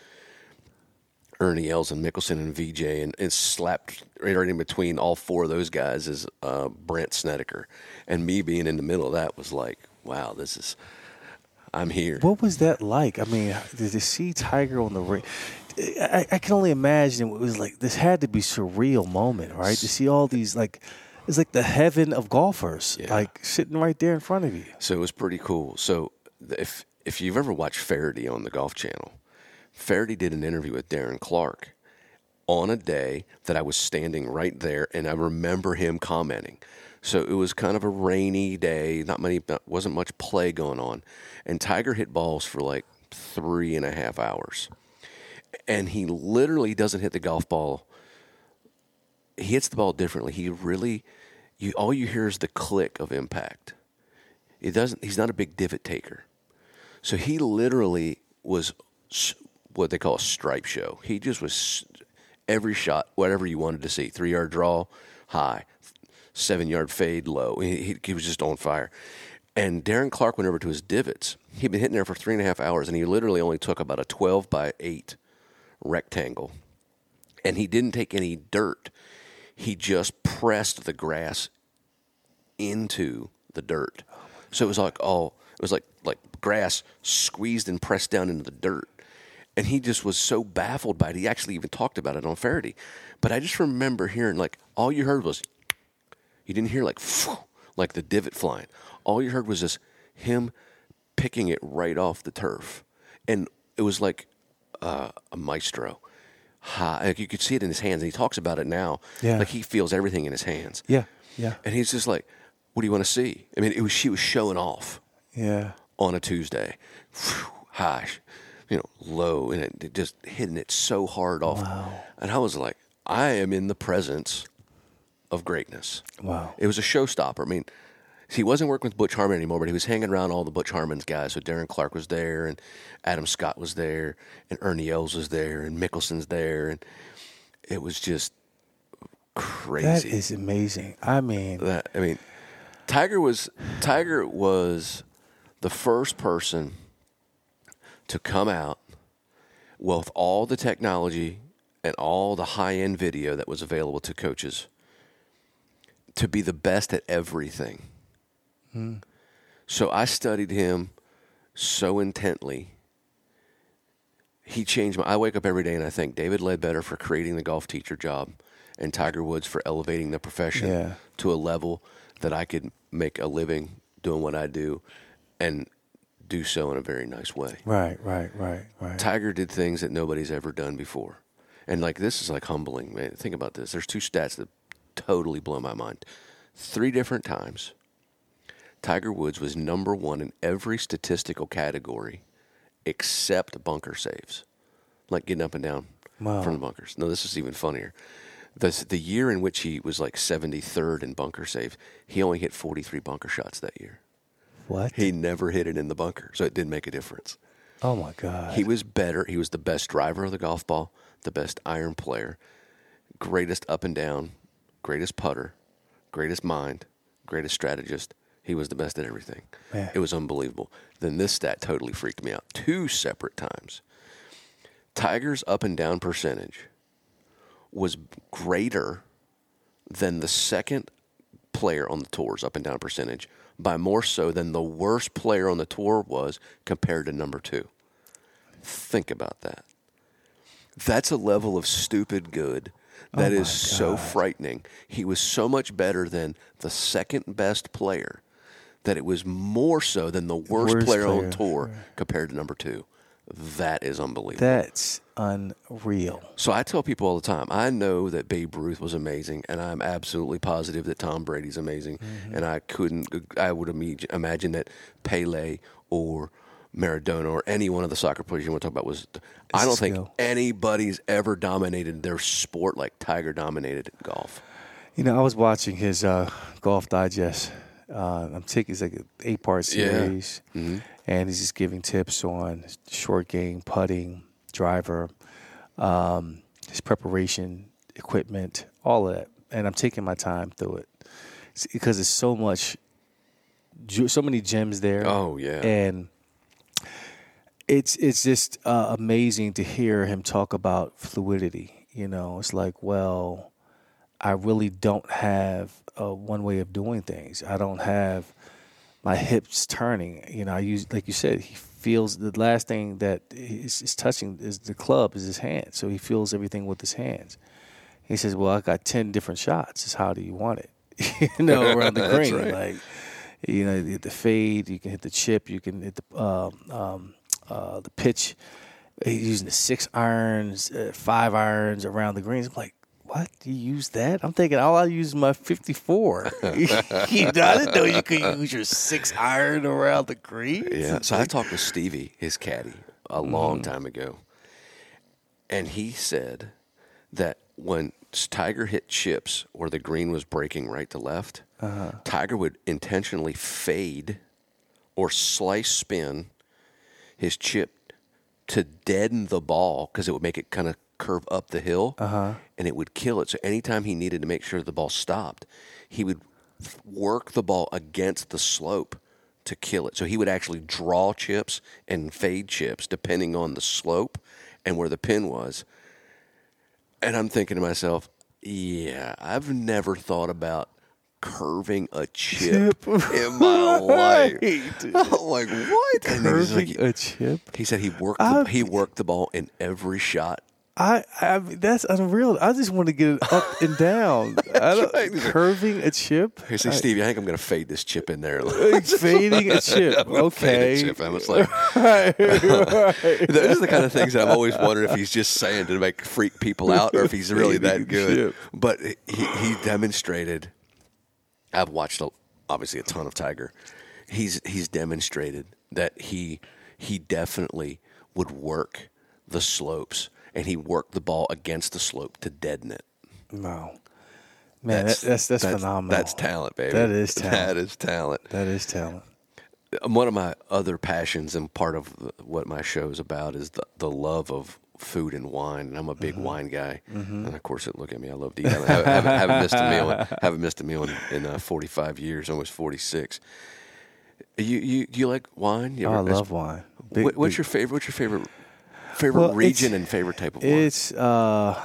Ernie Els and Mickelson and Vijay and, and slapped right in between all four of those guys is uh, Brandt Snedeker, and me being in the middle of that was like, wow, this is. I'm here. What was that like? I mean, did you see Tiger on the ring? I, I, can only imagine it was like this had to be a surreal moment, right? To see all these like it's like the heaven of golfers, yeah. like sitting right there in front of you. So it was pretty cool. So if if you've ever watched Feherty on the Golf Channel, Feherty did an interview with Darren Clarke on a day that I was standing right there, and I remember him commenting. So it was kind of a rainy day, not many, wasn't much play going on, and Tiger hit balls for like three and a half hours and he literally doesn't hit the golf ball. He hits the ball differently. He really, you all you hear is the click of impact. It doesn't. He's not a big divot taker, so he literally was what they call a stripe show. He just was every shot, whatever you wanted to see. Three yard draw, high, seven yard fade, low. He, he was just on fire. And Darren Clarke went over to his divots. He'd been hitting there for three and a half hours, and he literally only took about a 12 by 8 rectangle, and he didn't take any dirt. He just pressed the grass into the dirt. So it was like all it was like like grass squeezed and pressed down into the dirt. And he just was so baffled by it. He actually even talked about it on Feherty. But I just remember hearing like all you heard was you didn't hear like (laughs) like the divot flying. All you heard was just him picking it right off the turf. And it was like uh, a maestro. High, like you could see it in his hands, and he talks about it now. Yeah. Like he feels everything in his hands. Yeah, yeah. And he's just like, "What do you want to see?" I mean, it was she was showing off. Yeah. On a Tuesday, (sighs) high, you know, low, and it, just hitting it so hard off. Wow. And I was like, I am in the presence of greatness. Wow. It was a showstopper. I mean, he wasn't working with Butch Harmon anymore, but he was hanging around all the Butch Harmon's guys. So Darren Clarke was there, and Adam Scott was there, and Ernie Els was there, and Mickelson's there, and it was just crazy. That is amazing. I mean, that I mean, Tiger was Tiger was the first person to come out with all the technology and all the high end video that was available to coaches to be the best at everything. So I studied him so intently. He changed my. I wake up every day and I think David Leadbetter for creating the golf teacher job, and Tiger Woods for elevating the profession Yeah. to a level that I could make a living doing what I do, and do so in a very nice way. right, right, right, right. Tiger did things that nobody's ever done before. And like this is like humbling, man. Think about this. There's two stats that totally blew my mind. Three different times, Tiger Woods was number one in every statistical category except bunker saves, like getting up and down Wow. from the bunkers. No, this is even funnier. The, the year in which he was like 73rd in bunker saves, he only hit 43 bunker shots that year. What? He never hit it in the bunker, so it didn't make a difference. oh my God. He was better. He was the best driver of the golf ball, the best iron player, greatest up and down, greatest putter, greatest mind, greatest strategist. He was the best at everything. It was unbelievable. Then this stat totally freaked me out. Two separate times. Tiger's up and down percentage was greater than the second player on the tour's up and down percentage by more so than the worst player on the tour was compared to number two. Think about that. That's a level of stupid good that Oh is so frightening. He was so much better than the second best player that it was more so than the worst, Worst player, player, on tour compared to number two. That is unbelievable. That's unreal. So I tell people all the time, I know that Babe Ruth was amazing, and I'm absolutely positive that Tom Brady's amazing. Mm-hmm. And I couldn't, I would imagine that Pele or Maradona or any one of the soccer players you want to talk about was. I don't think anybody's ever dominated their sport like Tiger dominated golf. You know, I was watching his uh, Golf Digest. Uh, I'm taking it's like an eight part Yeah. series, and he's just giving tips on short game, putting, driver, um, his preparation, equipment, all of that. And I'm taking my time through it It's- because there's so much, so many gems there. Oh, yeah. and it's it's just uh, amazing to hear him talk about fluidity. You know, it's like, well, I really don't have uh, one way of doing things. I don't have my hips turning. You know, I use like you said, he feels the last thing that is, is touching is the club is his hand. So he feels everything with his hands. He says, "Well, I got ten different shots. Is how do you want it? (laughs) you know, around the (laughs) green, right. like." You know, you hit the fade, you can hit the chip, you can hit the um, um, uh, the pitch. He's using the six irons, uh, five irons around the greens. I'm like, what? You use that? I'm thinking all I use is my 54. (laughs) you know, I didn't know you could use your six iron around the greens. Yeah. So I talked with Stevie, his caddy, a Mm-hmm. long time ago, and he said that when Tiger hit chips where the green was breaking right to left, Uh-huh. Tiger would intentionally fade or slice spin his chip to deaden the ball because it would make it kind of curve up the hill Uh-huh. and it would kill it. So anytime he needed to make sure the ball stopped, he would work the ball against the slope to kill it. So he would actually draw chips and fade chips depending on the slope and where the pin was. And I'm thinking to myself, yeah, I've never thought about curving a chip, in my life. (laughs) I'm like, what? And he like- Curving a chip. he said he worked the, I've- he worked the ball in every shot. I, I mean, that's unreal. I just want to get it up and down. (laughs) I don't, right. Curving a chip. He said, Stevie, I think I'm going to fade this chip in there. (laughs) fading a chip. Gonna fade Okay. a chip. I was like, right, right. those are the kind of things that I've always wondered if he's just saying to make freak people out or if he's really that good. chip. But he, he demonstrated. I've watched a, obviously a ton of Tiger. He's he's demonstrated that he he definitely would work the slopes and he worked the ball against the slope to deaden it. No. Man, that's that's, that's, phenomenal. That's talent, baby. That is (laughs) talent. That is talent. That is talent. one of my other passions and part of what my show is about is the, the love of food and wine, and I'm a Mm-hmm. big wine guy. And of course, it look at me. I love to eat. I haven't, haven't, haven't missed a meal. (laughs) Haven't missed a meal in, in uh, 45 years, almost 46. You you do you like wine? You Oh, I love wine. Big- what, what's big- your favorite? What's your favorite favorite Well, region and favorite type of wine? It's uh,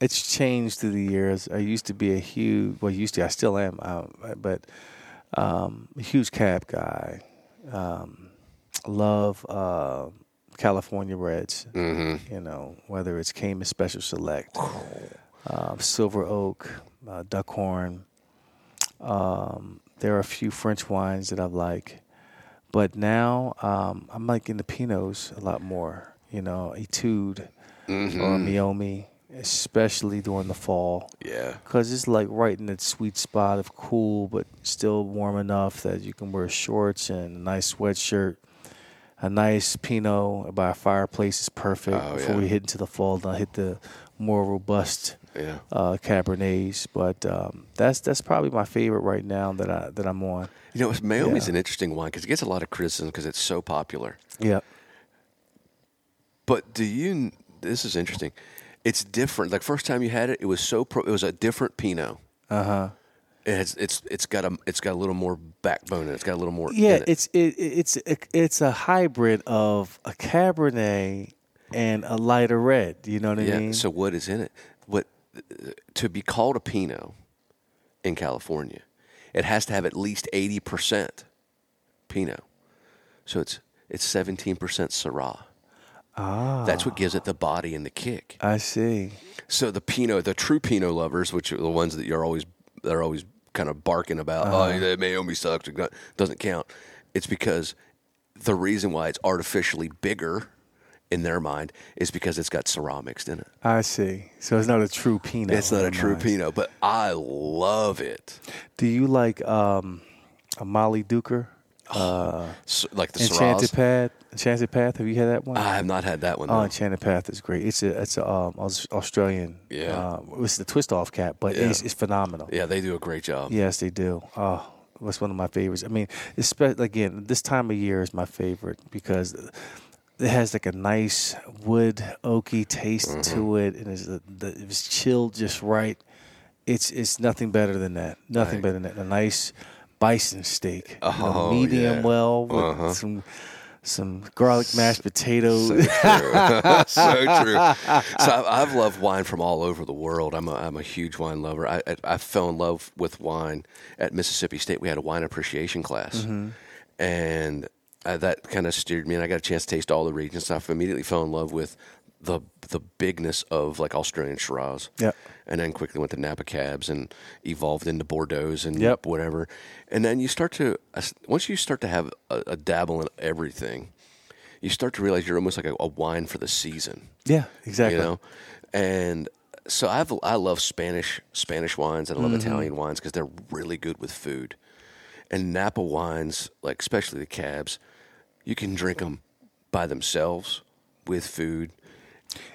it's changed through the years. I used to be a huge, well, used to, I still am, uh, but um, a huge cab guy. Um, love uh, California Reds. mm-hmm. You know, whether it's Caymus Special Select, uh, Silver Oak, uh, Duckhorn. Um, there are a few French wines that I like, but now um, I'm liking the Pinots a lot more. You know, Etude or Mm-hmm. Meiomi, especially during the fall, Yeah. because it's like right in that sweet spot of cool, but still warm enough that you can wear shorts and a nice sweatshirt. A nice Pinot by a fireplace is perfect Oh, before yeah. we hit into the fall. Then I hit the more robust Yeah. uh, Cabernets, but um, that's that's probably my favorite right now that I that I'm on. You know, Meiomi's Yeah. an interesting wine because it gets a lot of criticism because it's so popular. Yeah, But do you? This is interesting. It's different. Like first time you had it, it was so pro. It was a different Pinot. uh huh. It has, it's it's got a it's got a little more backbone it. It's got a little more. Yeah, it. it's it, it's it's a hybrid of a Cabernet and a lighter red. You know what I mean? yeah. mean? So what is in it? What to be called a Pinot in California? It has to have at least eighty percent Pinot. So it's it's seventeen percent Syrah. ah, That's what gives it the body and the kick. I see. So the Pinot, the true Pinot lovers, which are the ones that you're always they're always kind of barking about, Uh-huh. oh, that Meiomi sucks, it doesn't count. It's because the reason why it's artificially bigger in their mind is because it's got Syrah mixed in it. I see. So it's not a true Pinot. it's not a true minds. Pinot, but I love it. Do you like um, a Mollydooker? Uh, like the Enchanted Syrahs. Path. Enchanted Path. Have you had that one? I have not had that one. Oh, though. Enchanted Path is great. It's a it's a um, Australian. Yeah. Uh, it's the twist off cap, but Yeah. it's, it's phenomenal. yeah, they do a great job. Yes, they do. Oh, that's one of my favorites. I mean, especially again, this time of year is my favorite because it has like a nice wood oaky taste Mm-hmm. to it, and it's the, the, it's chilled just right. It's it's nothing better than that. Nothing Right. better than that. A nice bison steak, you know, Oh, medium yeah. well with Uh-huh. some some garlic mashed potatoes. So true. (laughs) (laughs) so true. So I've, I've loved wine from all over the world. I'm a, I'm a huge wine lover. I, I, I fell in love with wine at Mississippi State. We had a wine appreciation class, and uh, that kind of steered me. And I got a chance to taste all the regions. So I immediately fell in love with the the bigness of like Australian Shiraz. Yep. And then quickly went to Napa Cabs and evolved into Bordeaux's and Yep. whatever. And then you start to once you start to have a, a dabble in everything, you start to realize you're almost like a, a wine for the season. yeah, exactly. You know, and so I've I love Spanish Spanish wines and I love Mm-hmm. Italian wines because they're really good with food. And Napa wines, like especially the cabs, you can drink them by themselves with food.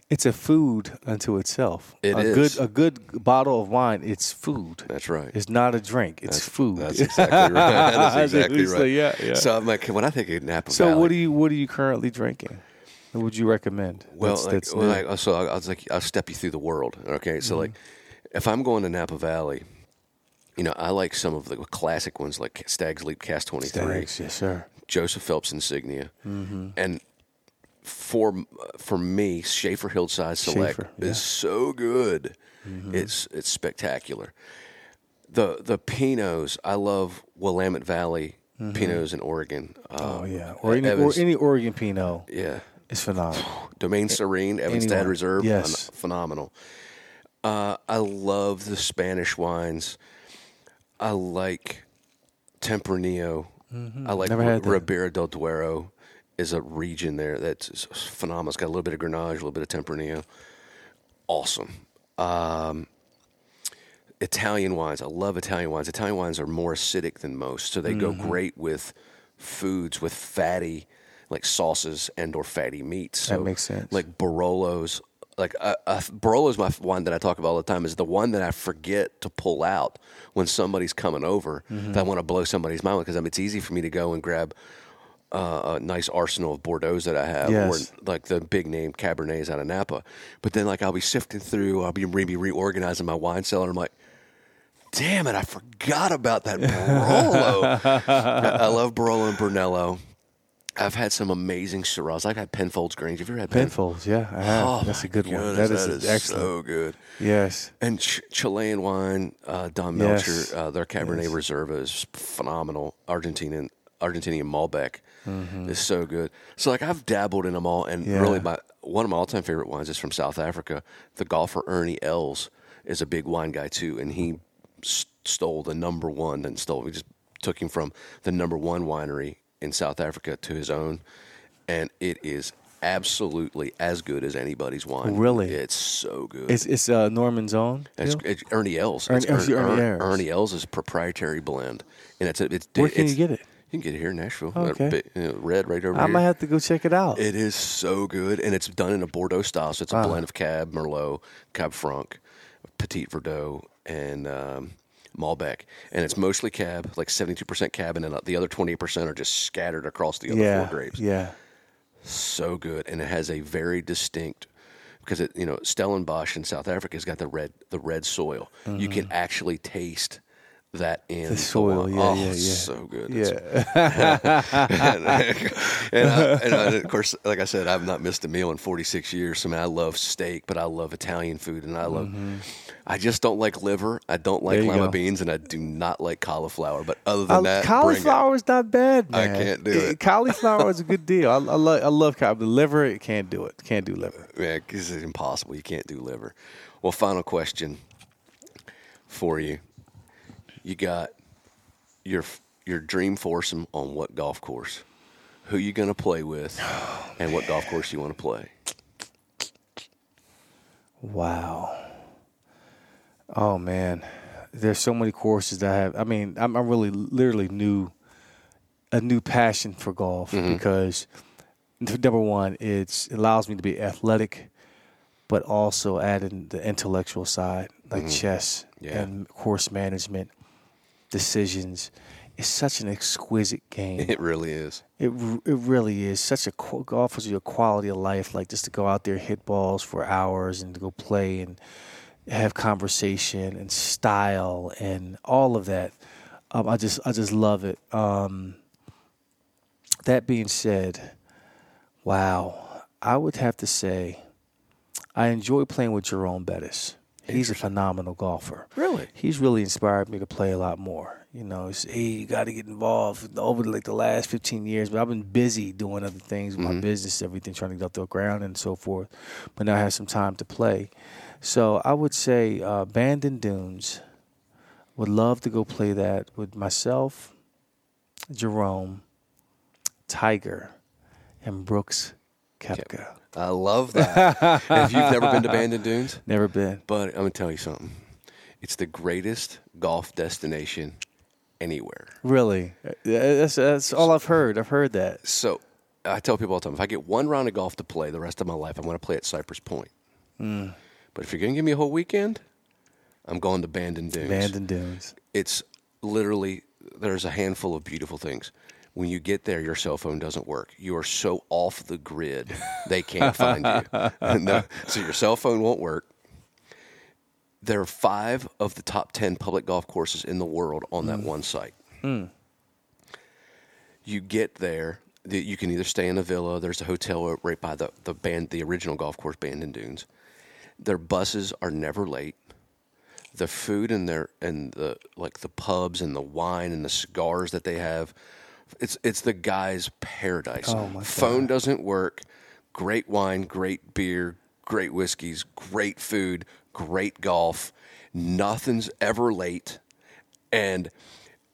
It's a food unto itself. It a is. good a good bottle of wine. It's food. That's right. It's not a drink. It's That's- food. That's exactly right. (laughs) (laughs) That's exactly right. yeah, yeah. So I'm like, when I think of Napa So Valley, what do you what are you currently drinking? What would you recommend? Well, that's, like, that's well, like, so I, I was like, I'll step you through the world. Okay, so like, Mm-hmm. if I'm going to Napa Valley, you know, I like some of the classic ones like Stag's Leap Cask Twenty Three, Stags, yes, sir. Joseph Phelps Insignia, Mm-hmm. and for for me, Shafer Hillside Select Shafer, yeah. Mm-hmm. is so good. It's it's spectacular. The the Pinots, I love Willamette Valley Pinots in Oregon. Mm-hmm. Oh Um, yeah, or any or any Oregon Pinot yeah. it's phenomenal. (sighs) Domaine Serene, Evenstad. Reserve, Yes. phenomenal. Uh, I love the Spanish wines. I like Tempranillo. I like Mm-hmm. Never had. Ribera del Duero is a region there that's phenomenal. It's got a little bit of Grenache, a little bit of Tempranillo. Awesome. Um, Italian wines. I love Italian wines. Italian wines are more acidic than most, so they go Mm-hmm. great with foods with fatty, like sauces and or fatty meats. So, makes sense. Like Barolos. Like uh, uh, Barolo's my wine that I talk about all the time. Is the one that I forget to pull out when somebody's coming over Mm-hmm. that I want to blow somebody's mind with because I mean, it's easy for me to go and grab uh, a nice arsenal of Bordeaux's that I have, Yes. or like the big name Cabernets out of Napa. But then, like, I'll be sifting through, I'll be maybe reorganizing my wine cellar. I'm like, damn it, I forgot about that Barolo. (laughs) I love Barolo and Brunello. I've had some amazing Shiraz. I've had Penfolds Grange. Have you ever had Pen- Penfolds, yeah, I have. Oh, That's a good one. goodness, That is, that is excellent. so good. yes. And Ch- Chilean wine, uh, Don Yes. Melchor, uh, their Cabernet Yes. Reserva is phenomenal. Argentinian Argentinian Malbec Mm-hmm. is so good. So like I've dabbled in them all, and Yeah. really my one of my all time favorite wines is from South Africa. The golfer Ernie Els is a big wine guy too, and he stole the number one. Then stole. We just took him from the number one winery in South Africa to his own, and it is absolutely as good as anybody's wine. Really? it's so good. It's it's uh, Norman's own. It's, it's Ernie Els. Ernie- It's it's Ern- Ernie Els. Ernie Els' proprietary blend, and it's it's. Where can it's, you get it? You can get it here in Nashville. Okay. You know, red right over there. I here. might have to go check it out. It is so good, and it's done in a Bordeaux style. So it's a Wow. blend of Cab, Merlot, Cab Franc, Petit Verdot, and um, Malbec. And it's mostly Cab, like seventy-two percent Cab, and then the other 28% are just scattered across the other yeah, four grapes. yeah. So good, and it has a very distinct. Because it, you know, Stellenbosch in South Africa has got the red, the red soil. You can actually taste that in Mm-hmm. The soil, wine. yeah, oh, yeah, yeah. so good. Yeah, and, (laughs) and, I, and I- of course, like I said, I've not missed a meal in 46 years. I mean, I love steak, but I love Italian food, and I love. I just don't like liver. I don't like Mm-hmm. Lima go. beans, and I do not like cauliflower. But other than Uh, that, cauliflower is not bad, I can't do Eh, it. Cauliflower is a good deal. I, I love I love cauliflower. The liver, it can't do it. Can't do liver. (laughs) Yeah, because it's impossible. You can't do liver. Well, final question for you. You got your your dream foursome on what golf course? Who you going to play with, and what golf course you want to play? Wow. Oh man, there's so many courses that I have. I mean, I'm, I'm really literally new, a new passion for golf Mm-hmm. because number one, it's it allows me to be athletic, but also adding the intellectual side like chess Mm-hmm. Yeah. and course management, decisions. It's such an exquisite game. It really is. It it really is such a golf offers you a quality of life, like just to go out there hit balls for hours and to go play and have conversation and style and all of that. Um, I just I just love it. Um, that being said, wow, I would have to say I enjoy playing with Jerome Bettis. He's a phenomenal golfer. Really? He's really inspired me to play a lot more. You know, it's, hey, you got to get involved over like the last 15 years. But I've been busy doing other things with my business, everything, trying to get off the ground and so forth. But now I have some time to play. So I would say uh, Bandon Dunes. Would love to go play that with myself, Jerome, Tiger, and Brooks Koepka. I love that. if you've never been to Bandon Dunes, (laughs) Never been. but I'm gonna tell you something. It's the greatest golf destination anywhere. Really? That's, that's all I've heard. I've heard that. So I tell people all the time, if I get one round of golf to play the rest of my life, I'm going to play at Cypress Point. Hmm. But if you're going to give me a whole weekend, I'm going to Bandon Dunes. Bandon Dunes. It's literally there's a handful of beautiful things. When you get there, your cell phone doesn't work. You are so off the grid, they can't find you. (laughs) (laughs) No, so your cell phone won't work. There are five of the top 10 public golf courses in the world on that hmm. one site. Hmm. You get there, you can either stay in a villa, there's a hotel right by the, the band, the original golf course, Bandon Dunes. Their buses are never late the food and their and the like the pubs and the wine and the cigars that they have it's it's the guy's paradise. Oh, my phone doesn't work. Great wine great beer great whiskeys great food great golf. Nothing's ever late. And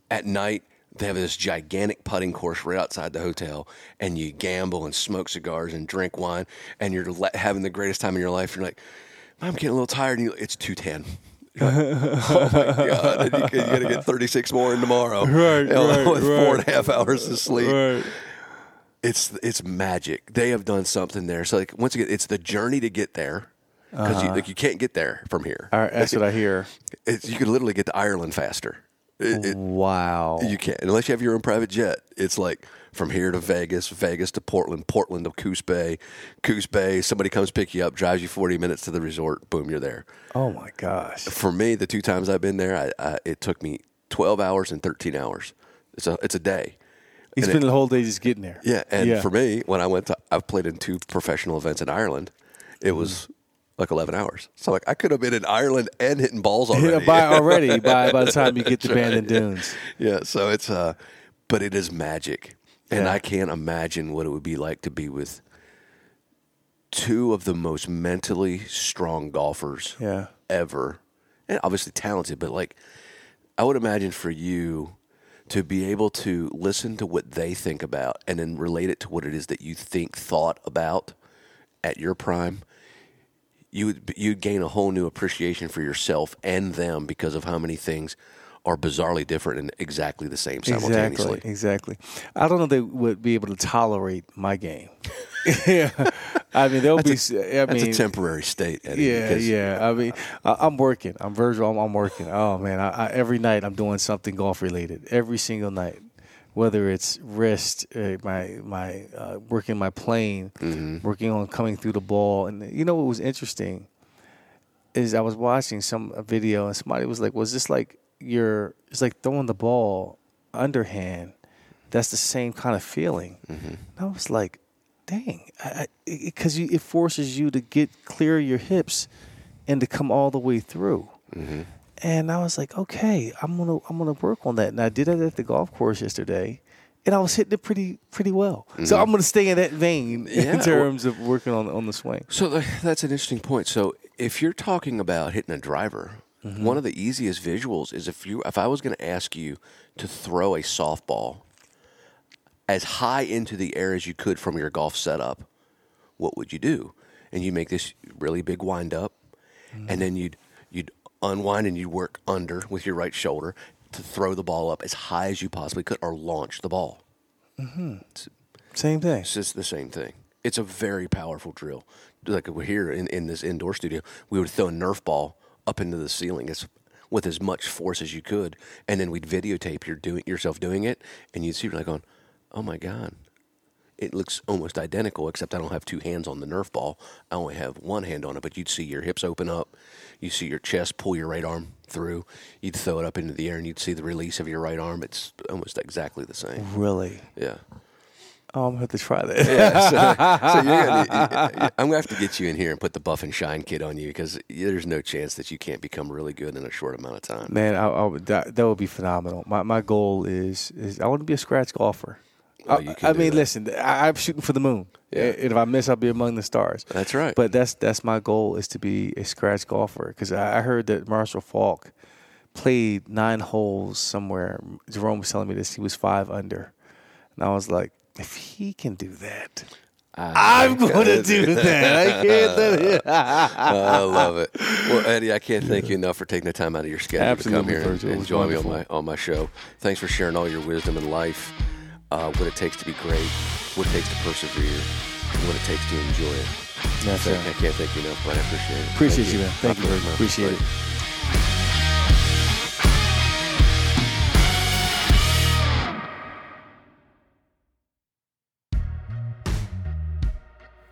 at night they have this gigantic putting course right outside the hotel and you gamble and smoke cigars and drink wine and you're having the greatest time of your life. You're like i'm getting a little tired and you, it's 210 You're like, (laughs) oh my god! And you, you got to get thirty six more in tomorrow, (laughs) Right, You know, right, with right. and a half hours of sleep. Right. It's it's magic. They have done something there. So like once again, it's the journey to get there because you, uh-huh. like, you can't get there from here. Right, that's what I hear. (laughs) It's, you could literally get to Ireland faster. It, it, wow. you can't unless you have your own private jet. It's like from here to Vegas, Vegas to Portland, Portland to Coos Bay, Coos Bay. Somebody comes pick you up, drives you forty minutes to the resort. Boom, you're there. oh my gosh. For me, the two times I've been there, I, I, it took me twelve hours and thirteen hours. It's a it's a day. He's And spent the whole day just getting there. Yeah, and Yeah. for me, when I went to, I've played in two professional events in Ireland. It was Mm-hmm. like eleven hours. So like I could have been in Ireland and hitting balls (laughs) already. by already by by the time you (laughs) get to right, Bandon yeah. Dunes. Yeah, so it's uh, but it is magic, and Yeah. I can't imagine what it would be like to be with two of the most mentally strong golfers Yeah. ever, and obviously talented. But like, I would imagine for you to be able to listen to what they think about and then relate it to what it is that you think thought about at your prime. You would you'd gain a whole new appreciation for yourself and them because of how many things are bizarrely different and exactly the same simultaneously. Exactly. Exactly. I don't know if they would be able to tolerate my game. yeah. (laughs) (laughs) I mean, there'll be. s- I That's mean, a temporary state, Eddie. Yeah, because yeah. I mean, I, I'm working. I'm Virgil. I'm, I'm working. Oh man, I, I, every night I'm doing something golf related. Every single night, whether it's wrist, uh, my my uh, working my plane, Mm-hmm. working on coming through the ball. And you know what was interesting is I was watching some a video and somebody was like, "Was this like your? It's like throwing the ball underhand. That's the same kind of feeling." Mm-hmm. And I was like, "Dang," because it, it forces you to get clear your hips and to come all the way through. Mm-hmm. And I was like, "Okay, I'm gonna I'm gonna work on that." And I did it at the golf course yesterday. And I was hitting it pretty pretty well, so I'm going to stay in that vein Mm-hmm. Yeah, in terms of working on on the swing. So that's an interesting point. So if you're talking about hitting a driver, Mm-hmm. one of the easiest visuals is if you if I was going to ask you to throw a softball as high into the air as you could from your golf setup, what would you do? And you make this really big wind up, and then you'd you'd unwind and you'd work under with your right shoulder to throw the ball up as high as you possibly could, or launch the ball. Mm-hmm. Same thing. It's just the same thing. It's a very powerful drill. Like we're here in, in this indoor studio, we would throw a Nerf ball up into the ceiling as, with as much force as you could, and then we'd videotape your doing yourself doing it, and you'd see you're like going, "Oh my god." It looks almost identical, except I don't have two hands on the Nerf ball. I only have one hand on it. But you'd see your hips open up, you see your chest pull your right arm through. You'd throw it up into the air, and you'd see the release of your right arm. It's almost exactly the same. Really? Yeah. Oh, I'm going to have to try that. Yeah, so, so gonna, (laughs) I'm gonna have to get you in here and put the buff and shine kit on you because there's no chance that you can't become really good in a short amount of time. Man, I, I would, that, that would be phenomenal. My my goal is is I want to be a scratch golfer. Oh, I, you can I mean, that. listen, I, I'm shooting for the moon. Yeah. And if I miss, I'll be among the stars. That's right. But that's that's my goal is to be a scratch golfer because I, I heard that Marshall Faulk played nine holes somewhere. Jerome was telling me this. He was five under, and I was like, if he can do that. I'm going to do that. I can't do it. (laughs) I love it. Well, Eddie, I can't thank you enough for taking the time out of your schedule Absolutely, to come here and, was join me on my on my show. Thanks for sharing all your wisdom and life, uh, what it takes to be great, what it takes to persevere, and what it takes to enjoy it. That's So sir. I can't thank you enough, but I appreciate it. Appreciate Thank you, man. Thank you, God bless, Virgil. man. Appreciate it.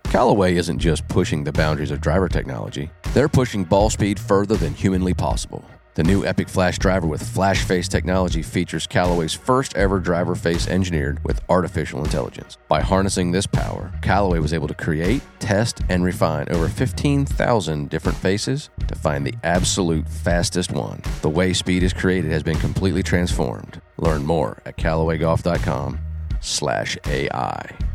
Callaway isn't just pushing the boundaries of driver technology, they're pushing ball speed further than humanly possible. The new Epic Flash driver with Flash Face technology features Callaway's first ever driver face engineered with artificial intelligence. By harnessing this power, Callaway was able to create, test, and refine over 15,000 different faces to find the absolute fastest one. The way speed is created has been completely transformed. Learn more at CallawayGolf.com slash AI.